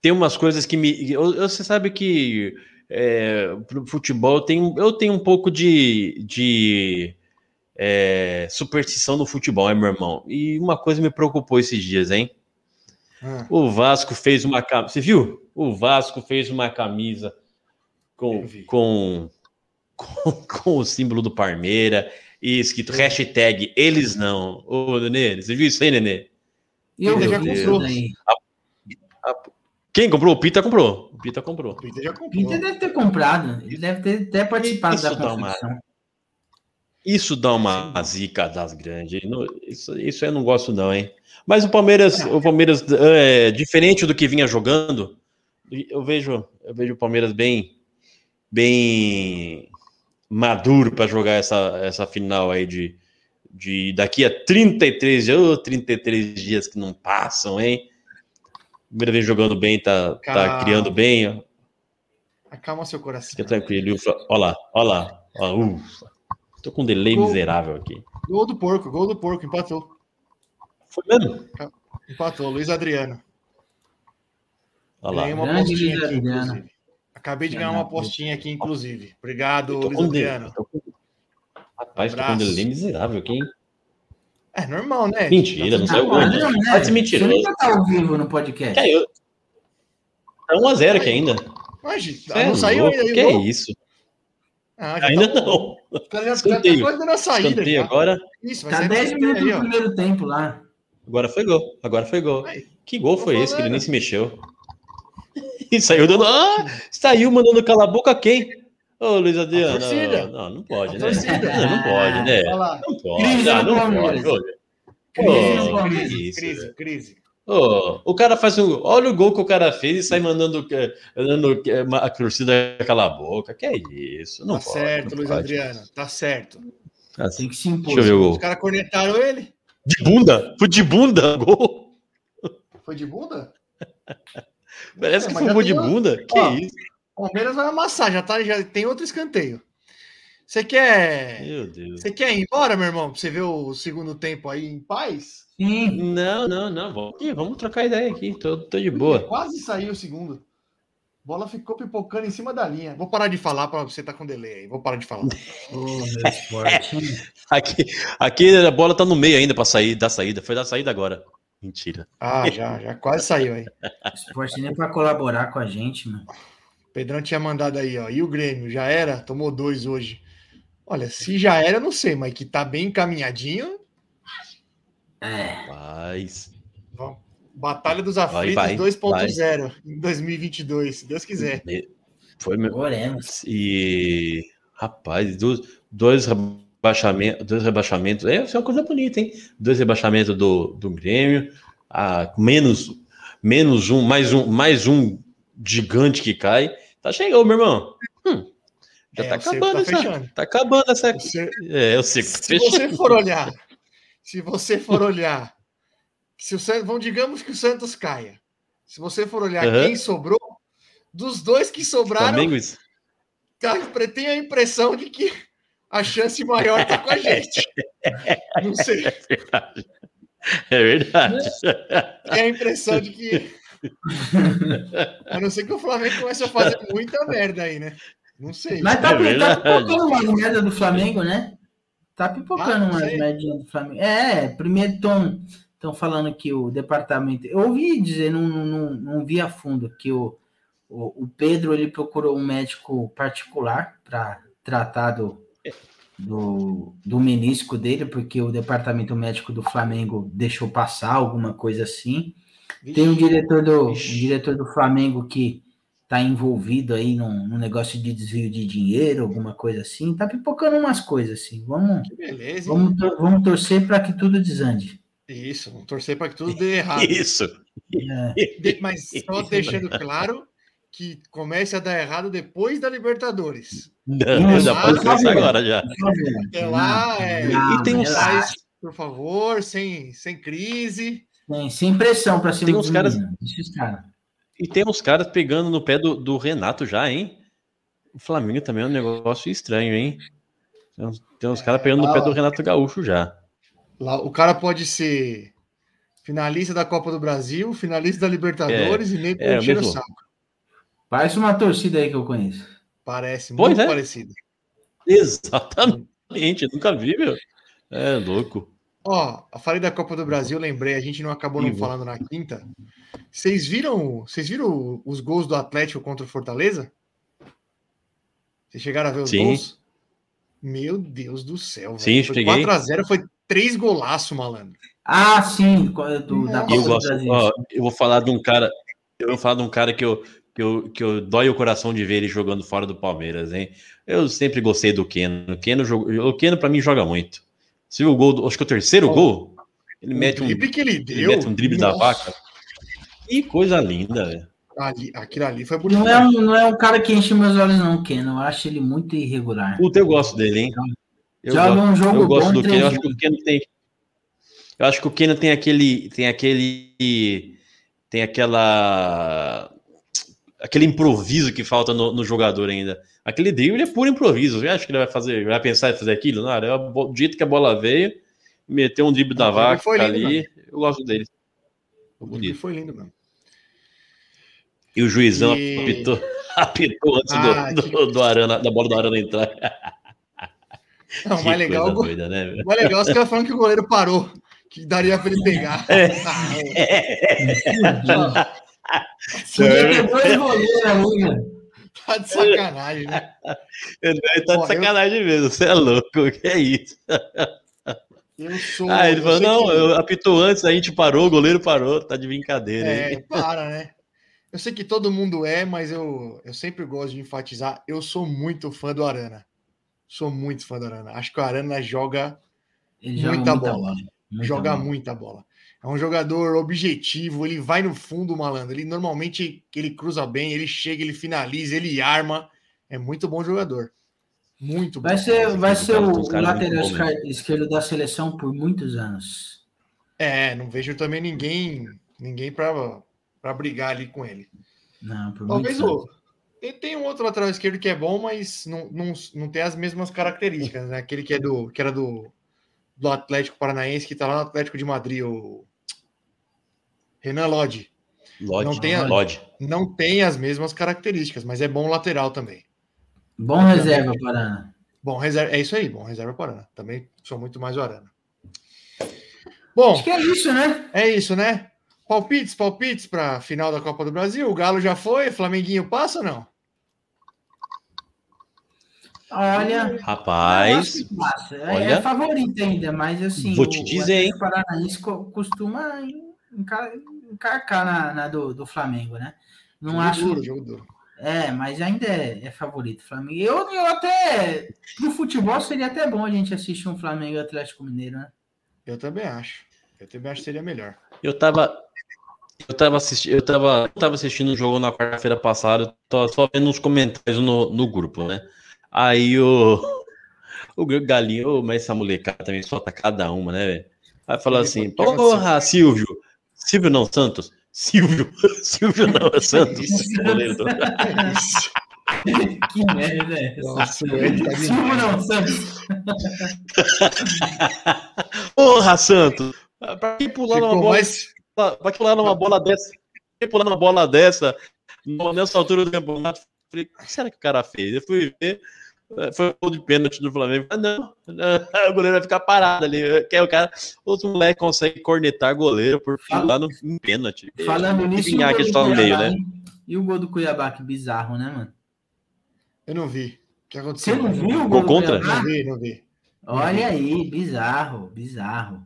tem umas coisas que me. Você sabe que é, pro futebol eu tenho, eu tenho um pouco de, de é, superstição no futebol, hein, meu irmão? E uma coisa me preocupou esses dias, hein? Ah, O Vasco fez uma camisa. Você viu? O Vasco fez uma camisa com, com, com, com o símbolo do Parmeira e escrito hashtag eles não. Ô, Nenê, você viu isso aí, Nenê? Eu já vi comprou. daí. Quem comprou? O Pita comprou. O Pita comprou. o Peter já comprou. Peter deve ter comprado. Ele deve ter até participado Isso da dá uma- construção. Isso dá uma zica das grandes. Isso, isso eu não gosto, não, hein? Mas o Palmeiras, o Palmeiras, é, diferente do que vinha jogando, eu vejo, eu vejo o Palmeiras bem, bem maduro para jogar essa, essa final aí de, de daqui a 33 dias, ô, 33 dias que não passam, hein? Primeira vez jogando bem, tá, tá Calma. criando bem, ó. Acalma seu coração. Fica tranquilo. O Fla- Ó lá, ó lá. Ó, ufa. Tô com um delay Gol. miserável aqui. Gol do porco, gol do porco, empatou. Foi mesmo? Empatou, Luiz Adriano. Olha lá. Ganhei uma Grande apostinha Luiz aqui, Adriano. inclusive. Acabei de ganhar uma apostinha aqui, inclusive. Obrigado, Eu tô Luiz um. Adriano. tô com- Rapaz, tô com um delay miserável aqui, hein? É normal, né? Mentira, não saiu gol. não? Pode ser mentiroso. Você nunca tá ao vivo no podcast. Caiu. Tá 1x0 aqui ainda. Mas, Cê não é saiu louco, ainda. Que é isso? Ah, Ainda tá não. O cara já- já tá Escanteio. saída. Agora. Isso, Tá sair no 10 escanteio minutos do primeiro tempo lá. Agora foi gol. Agora foi gol. Aí. Que gol foi esse que ele falando. nem se mexeu? E saiu dando. Ah! Saiu mandando cala a boca quem? Ô, Luiz Adriano. Não, não, pode, né? Não, não pode, né? Olha lá. Não pode. Crise Ah, não pode. Crise isso, Crise, crise. Ô, o cara faz um. Olha o gol que o cara fez e sai mandando, eh, mandando eh, a torcida calar a boca. Que é isso? Não tá pode. certo, não Luiz pode. Adriano. Tá certo. Assim, Tem que se o Os caras cornetaram ele. De bunda? Foi de bunda? Gol? Foi de bunda? Parece É, que foi de bunda. Que Ó, isso? Palmeiras vai amassar, já, tá, já tem outro escanteio. Você quer. Meu Deus. Você quer ir embora, meu irmão? Pra você ver o segundo tempo aí em paz? Sim. Não, não, não. Vamos, vamos trocar ideia aqui. Tô, tô de boa. Quase saiu o segundo. A bola ficou pipocando em cima da linha. Vou parar de falar para você tá com delay aí. Vou parar de falar. Ô, meu esporte. Aqui, aqui a bola tá no meio ainda pra sair da saída. Foi da saída agora. Mentira. Ah, já, já quase saiu aí. esporte nem pra colaborar com a gente, mano. Pedrão tinha mandado aí, ó. E o Grêmio? Já era? Tomou dois hoje. Olha, se já era, eu não sei, mas que tá bem encaminhadinho. É. Mas. Vamos. Batalha dos Aflitos vai, 2.0 em 2022, se Deus quiser. Foi meu. Oremos. E. Rapaz, dois, dois rebaixamentos. Dois rebaixamentos. É, isso é uma coisa bonita, hein? Dois rebaixamentos do, do Grêmio. Ah, menos, menos um, mais um, mais um gigante que cai. Tá chegando, meu irmão. Hum, já É, tá acabando tá essa. Tá acabando essa. O cer- É, eu sei que Se você for olhar, se você for olhar, se o Santos, vamos digamos que o Santos caia. Se você for olhar Aham. quem sobrou, dos dois que sobraram, isso. cara, tem a impressão de que a chance maior tá com a gente. Não sei, É verdade. tem a impressão de que a não ser que o Flamengo comece a fazer muita merda aí, né? Não sei. Mas tá, É tá pipocando umas merda do Flamengo, né? Tá pipocando Ah, não umas sei. merdinhas do Flamengo. É, primeiro estão estão falando que o departamento. Eu ouvi dizer, não, não, não, vi a fundo, que o, o, o Pedro ele procurou um médico particular para tratar do, do, do menisco dele, porque o departamento médico do Flamengo deixou passar alguma coisa assim. Tem um diretor do, um Vixe. diretor do Flamengo que tá envolvido aí num, num negócio de desvio de dinheiro, alguma coisa assim. Tá pipocando umas coisas assim. Vamos, beleza, vamos, vamos torcer para que tudo desande. Isso, vamos torcer para que tudo dê errado. Isso. É, De- Mas só deixando claro que comece a dar errado depois da Libertadores. Não, Isso, já pode por começar favor. agora já. Até lá, é, E tem uns relaxa. Mas, por favor, sem, sem crise. Sem, sem pressão para cima Tem uns caras. E tem uns caras pegando no pé do, do Renato já, hein? O Flamengo também é um negócio estranho, hein? Tem uns, tem uns caras pegando no pé do Renato Gaúcho já. Lá, o cara pode ser finalista da Copa do Brasil, finalista da Libertadores e nem é, encher o mesmo. saco. Parece uma torcida aí que eu conheço. Parece Pois muito é. parecido. Exatamente, nunca vi, meu. É louco. Ó, eu falei da Copa do Brasil, lembrei, a gente não acabou não falando na quinta. Vocês viram, vocês viram os gols do Atlético contra o Fortaleza? Vocês chegaram a ver os Sim. gols? Meu Deus do céu, Sim, Foi cheguei. 4x0, foi três golaços, malandro. Ah, sim, do, da Copa eu do gosto, Brasil. ó, eu vou falar de um cara, eu vou falar de um cara que eu, que eu, que eu dói o coração de ver ele jogando fora do Palmeiras, hein? Eu sempre gostei do Keno. O Keno, o Keno para mim joga muito. Viu o gol, acho que é o terceiro Ó, gol, ele mete um, drible que ele ele deu. mete um drible da nossa, vaca. Que coisa linda, velho. ali- aquilo ali foi bonito. Não é, um, não é um cara que enche meus olhos, não, Ken. Eu acho ele muito irregular. Puta, eu gosto dele, hein? Eu Joga gosto, um jogo eu gosto bom, do Keno. Eu acho que o Keno tem. Eu acho que o Keno tem aquele. Tem aquele. Tem aquela. Aquele improviso que falta no, no jogador ainda. Aquele drible é puro improviso. Eu acho que ele vai fazer. Vai pensar em fazer aquilo? Não, é o do jeito que a bola veio, meteu um drible da vaca foi lindo, ali. Eu gosto dele. O drible Bonito. foi lindo mesmo. E o juizão E- apitou, apitou antes do- Ah, do, que- do Arana, da bola do Arana entrar. Não, o Que mais legal, o doida, né? o mais legal é os caras falando que o goleiro parou, que daria pra ele pegar. Ah, Podia ter dois goleiros ali, tá de sacanagem, né? Ele tá de sacanagem mesmo, você é louco, que é isso? Eu sou. Ah, ele eu falou, não, que- eu apitou antes, a gente parou, o goleiro parou, tá de brincadeira. É, hein? para, né? Eu sei que todo mundo é, mas eu, eu sempre gosto de enfatizar. Eu sou muito fã do Arana. Sou muito fã do Arana. Acho que o Arana joga, Ele joga Muita muita, bola. muita joga bola. muita bola. É um jogador objetivo, ele vai no fundo, malandro. Ele normalmente ele cruza bem, ele chega, ele finaliza, ele arma. É muito bom jogador. Muito bom. Vai ser, vai ser o, lateral bom esca- esquerdo da seleção por muitos anos. É, não vejo também ninguém ninguém para para brigar ali com ele. Não, por Talvez o. Tem, tem um outro lateral esquerdo que é bom, mas não, não, não tem as mesmas características, né? Aquele que, é do, que era do, do Atlético Paranaense, que tá lá no Atlético de Madrid, o Renan Lodge. Lodge, não tem a- Lodge. Não tem as mesmas características, mas é bom lateral também. Bom reserva, Paraná. Bom reserva, é isso aí, bom reserva para Arana. Também sou muito mais o Arana. Bom, Acho que é isso, né? é isso, né? Palpites, palpites para final da Copa do Brasil. O Galo já foi, Flamenguinho passa ou não? Olha, Rapaz. É- olha. é favorito ainda, mas assim, Vou te dizer? O Paranaense co- costuma encar- encarcar na, na do, do Flamengo, né? Não jogo acho. duro, jogo duro. É, mas ainda é, é favorito o Flamengo. Eu, eu até. Pro futebol seria até bom a gente assistir um Flamengo e Atlético Mineiro, né? Eu também acho. Eu também acho que seria melhor. eu tava. Eu tava, assisti, eu, tava, eu tava assistindo o jogo na quarta-feira passada, eu tô só vendo uns comentários no, no grupo, né? Aí o. O Galinho, mas essa molecada também solta cada uma, né, velho? Aí fala Ele assim: pode- Porra, Silvio! Silvio não, Santos? Silvio! Silvio não, é Santos. É. Que merda é essa? Nossa, tá Silvio não, Santos. Porra, Santos! Pra que pular numa bola mais. Vai pular numa bola dessa. Vai pular numa bola dessa nessa altura do campeonato. Falei, o que será que o cara fez? Eu fui ver. Eh, Foi o gol de pênalti do Flamengo. Ah, não, não, o goleiro vai ficar parado ali. Que é o cara, os moleques conseguem cornetar goleiro por pular no em pênalti. Falando Que nisso, e o que tá no meio, Cuiabá, né? E o gol do Cuiabá, que bizarro, né, mano? Eu não vi. O que aconteceu? Você não viu o Gol gol do contra? Não Cuiabá? vi, não vi. Olha aí, bizarro, bizarro.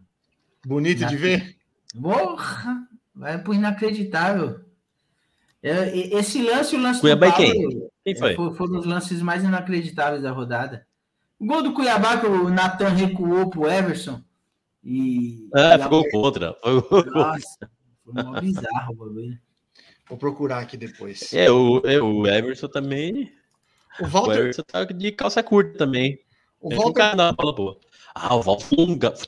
Bonito de ver. Porra, vai pro inacreditável. É, e- Esse lance, o lance Cuiabá e do quem? Paulo, Quem foi? é, foi, foi um dos lances mais inacreditáveis da rodada. O gol do Cuiabá que o Natan recuou pro Everson. E. Ah, e ficou contra. Foi o- Nossa, foi mó bizarro o bagulho. Vou procurar aqui depois. É, o, é, o Everson também. O O Walter, Everson tá de calça curta também. o É, Walter uma bola boa. Ah, o Walter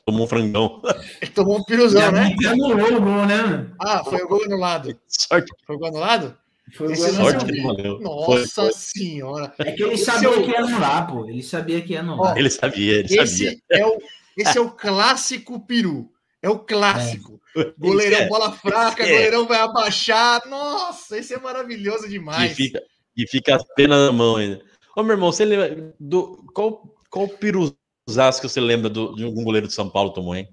tomou um frangão. ele tomou um piruzão, né? Anulou o gol, né? Ah, foi o gol anulado. Sorte, Foi o gol anulado? Foi o Esse sorte que valeu. Nossa foi. senhora. É que ele Esse sabia é o- que ia anular, pô. Ele sabia que ia anular. Ele sabia, ele sabia. Esse é, o, esse é o clássico peru. É o clássico. Goleirão, É. bola fraca, É. goleirão vai abaixar. Nossa, esse é maravilhoso E demais. fica, e fica apenas na mão ainda. Ô, meu irmão, você lembra do. Qual, qual piruzaço que você lembra do, de algum goleiro de São Paulo tomou, hein?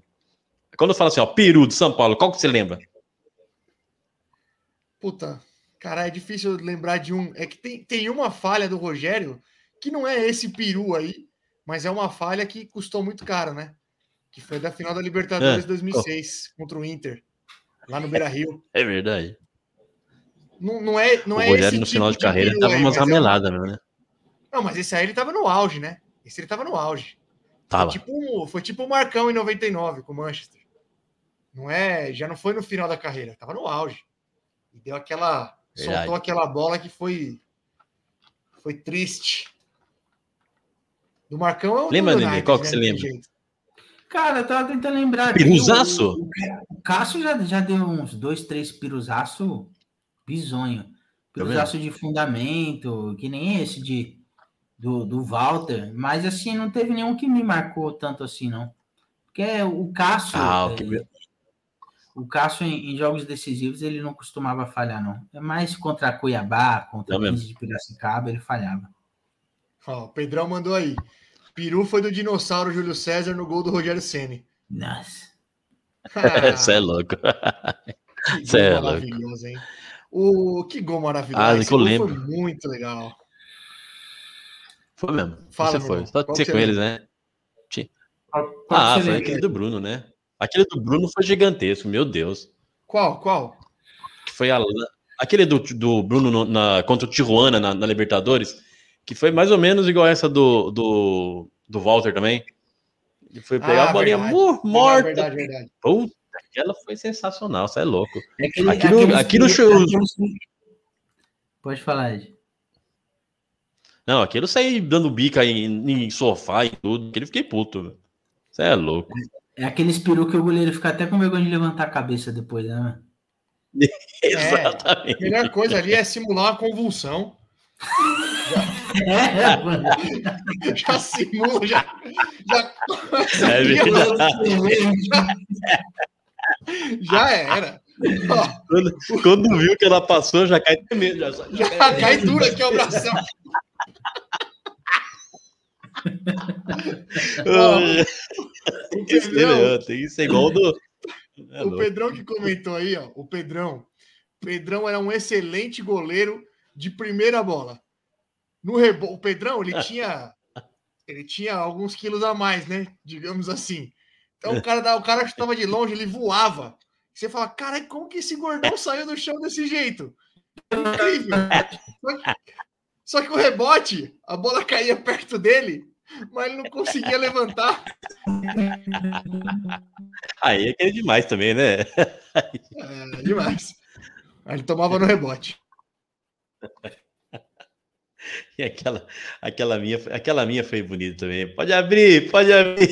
Quando eu falo assim, ó, peru de São Paulo, qual que você lembra? Puta, cara, é difícil lembrar de um. É que tem, tem uma falha do Rogério que não é esse peru aí, mas é uma falha que custou muito caro, né? Que foi da final da Libertadores É. 2006 contra o Inter, lá no Beira Rio. É verdade. Não, não é, não o é Rogério no tipo final de carreira peru tava aí, umas mas é rameladas, mesmo, né? Não, mas esse aí ele tava no auge, né? Esse ele tava no auge. Tava. Foi tipo, foi tipo o Marcão em 99 com o Manchester. Não é, já não foi no final da carreira, tava no auge. E deu aquela, Verdade. soltou aquela bola que foi foi triste. Do Marcão é o Lembra, Nenê? Qual que né? você lembra? jeito. Cara, eu tava tentando lembrar. Piruzaço? O, o, o Cássio já, já deu uns dois, três piruzaço bizonho. Piruzaço de fundamento, que nem esse de, do, do Walter. Mas assim, não teve nenhum que me marcou tanto assim, não. Porque o Cássio. Ah, o é, que- o Cássio, em, em jogos decisivos, ele não costumava falhar, não. É mais contra Cuiabá, contra Não o mesmo. 15 de Piracicaba, ele falhava. Ó, o Pedrão mandou aí. Peru foi do dinossauro Júlio César no gol do Rogério Ceni. Nossa. Você é louco. Que Cê é maravilhoso, hein? O que gol maravilhoso. Ah, Esse que eu lembro. Foi muito legal. Foi mesmo. Fala, você foi. irmão. Só Qual que com você eles, né? Qual Ah, que você foi lembra? aquele do Bruno, né? Aquele do Bruno foi gigantesco, meu Deus. Qual? Qual? Que foi a, aquele do, do Bruno no- na, contra o Tijuana na, na Libertadores, que foi mais ou menos igual essa do, do, do Walter também. Ele foi pegar Ah, a bolinha verdade. mu- morta. Verdade, verdade. Puta, aquela foi sensacional, você é louco. É aquele- Aquilo- aquilo aqueles- Pode falar, Ed. Não, aquilo saí dando bica em, em sofá e tudo, aquele fiquei puto. Você é louco. É aqueles peru que o goleiro fica até com vergonha de levantar a cabeça depois, né? mano? Exatamente. A melhor coisa ali é simular uma convulsão. É, mano. Já simula, já. já começa É ali, verdade. Já era. Ó, Quando, quando viu que ela passou, já cai tremendo. Já, já, já cai duro aqui o bração. O Pedrão, tem que ser igual do. É o. Pedrão que comentou aí, ó. O Pedrão. Pedrão era um excelente goleiro de primeira bola. No rebo... O Pedrão, ele tinha. Ele tinha alguns quilos a mais, né? Digamos assim. Então o cara, o cara chutava de longe, ele voava. Você fala, cara, como que esse gordão saiu do chão desse jeito? Incrível. Só que, só que o rebote, a bola caía perto dele, mas ele não conseguia levantar. Aí é que é demais também, né? É, demais. Aí ele tomava no rebote. E aquela, aquela, minha, aquela minha foi bonita também. Pode abrir, pode abrir.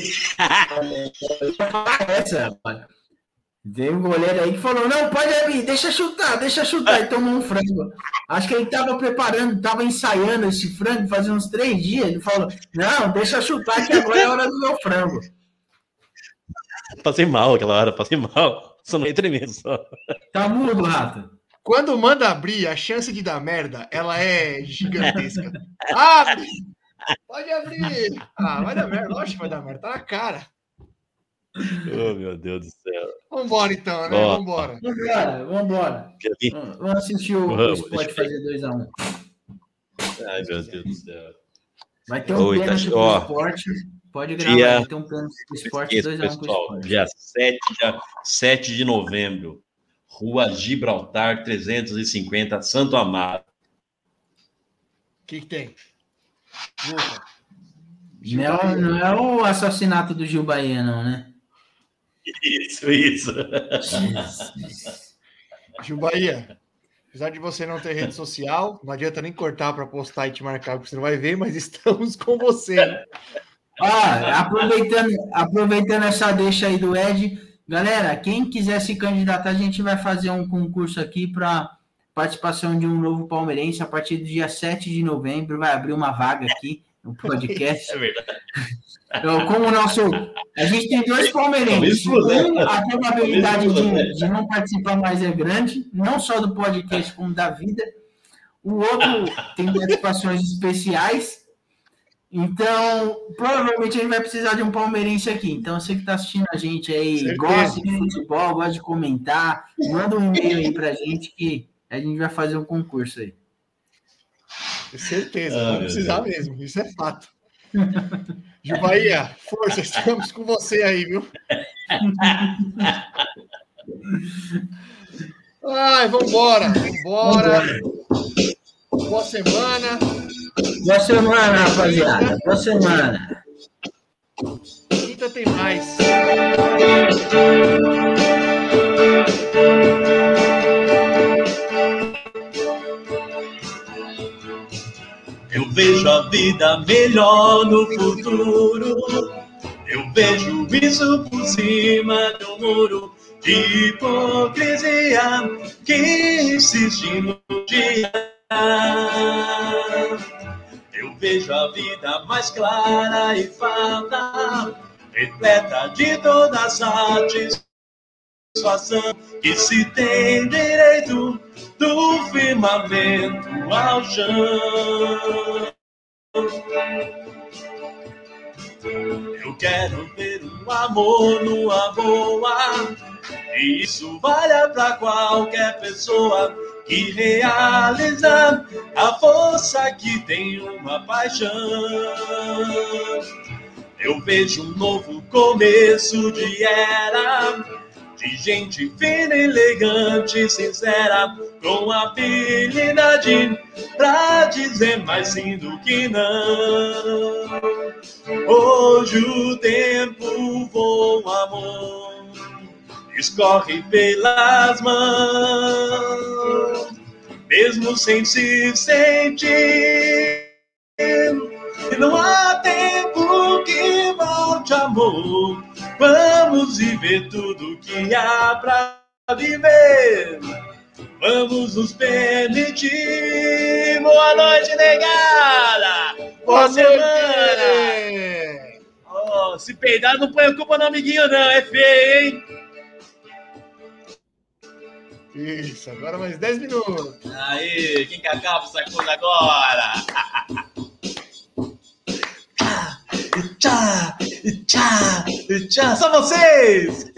Essa. Veio um goleiro aí que falou: não, pode abrir, deixa chutar, deixa chutar. E tomou um frango. Acho que ele tava preparando, tava ensaiando esse frango fazia uns três dias. Ele falou: não, deixa chutar, que agora é a hora do meu frango. Passei mal aquela hora, passei mal. Só não tremendo só. Tá mudo, rato. Quando manda abrir, a chance de dar merda, ela é gigantesca. Abre! Pode abrir! Ah, vai dar merda. Lógico que vai dar merda. Tá na cara. Oh, meu Deus do céu. Vambora então, né? Ó. Vambora. Vambora, vambora. Vamos assistir o, Vamos, Sport fazer 2x1. Ai, meu Deus do céu. Vai ter um Oi, tá- pênalti pro ó, esporte. Pode gravar, dia- vai ter um pênalti pro esporte Esqueça, 2x1 pro pessoal. esporte. Dia 7, dia 7 de novembro. Rua Gibraltar 350, Santo Amaro. O que, que tem? Não é, não é o assassinato do Gil Bahia, não, né? Isso, isso. Gil Bahia, apesar de você não ter rede social, não adianta nem cortar para postar e te marcar, porque você não vai ver, mas estamos com você. Ah, aproveitando, aproveitando essa deixa aí do Ed, galera, quem quiser se candidatar, a gente vai fazer um concurso aqui para participação de um novo palmeirense a partir do dia 7 de novembro. Vai abrir uma vaga aqui no podcast. É verdade. Então, como o nosso. A gente tem dois palmeirenses. Um, a probabilidade de, de não participar mais é grande, não só do podcast, como da vida. O outro tem participações especiais. Então, provavelmente a gente vai precisar de um palmeirense aqui. Então, você que está assistindo a gente aí, Certeza. gosta de futebol, gosta de comentar, manda um e-mail aí pra gente que a gente vai fazer um concurso aí. Certeza, Ah, vamos meu precisar mesmo, isso é fato. Gil Bahia, força, estamos com você aí, viu? Ai, vambora, vambora. Boa semana. Boa semana, rapaziada. Boa semana. Quinta tem mais. Vejo a vida melhor no futuro. Eu vejo isso por cima do muro de hipocrisia que insiste no dia. Eu vejo a vida mais clara e farta, repleta de toda satisfação que se tem direito do firmamento ao chão. Eu quero ver um amor numa boa, e isso vale pra qualquer pessoa que realiza a força que tem uma paixão. Eu vejo um novo começo de era, de gente fina, elegante, sincera, com habilidade pra dizer mais sim do que não. Hoje o tempo voa, amor, escorre pelas mãos, mesmo sem se sentir. E não há tempo que volte, amor. Vamos viver tudo que há pra viver. Vamos nos permitir. Boa noite, negada. Boa semana. noite. Ó, se peidar, não põe a culpa no amiguinho, não. É feio, hein? Isso, agora mais 10 minutos. Aí, quem que acaba essa coisa agora? ¡Cha! ¡Cha! ¡Cha! ¡Somos seis!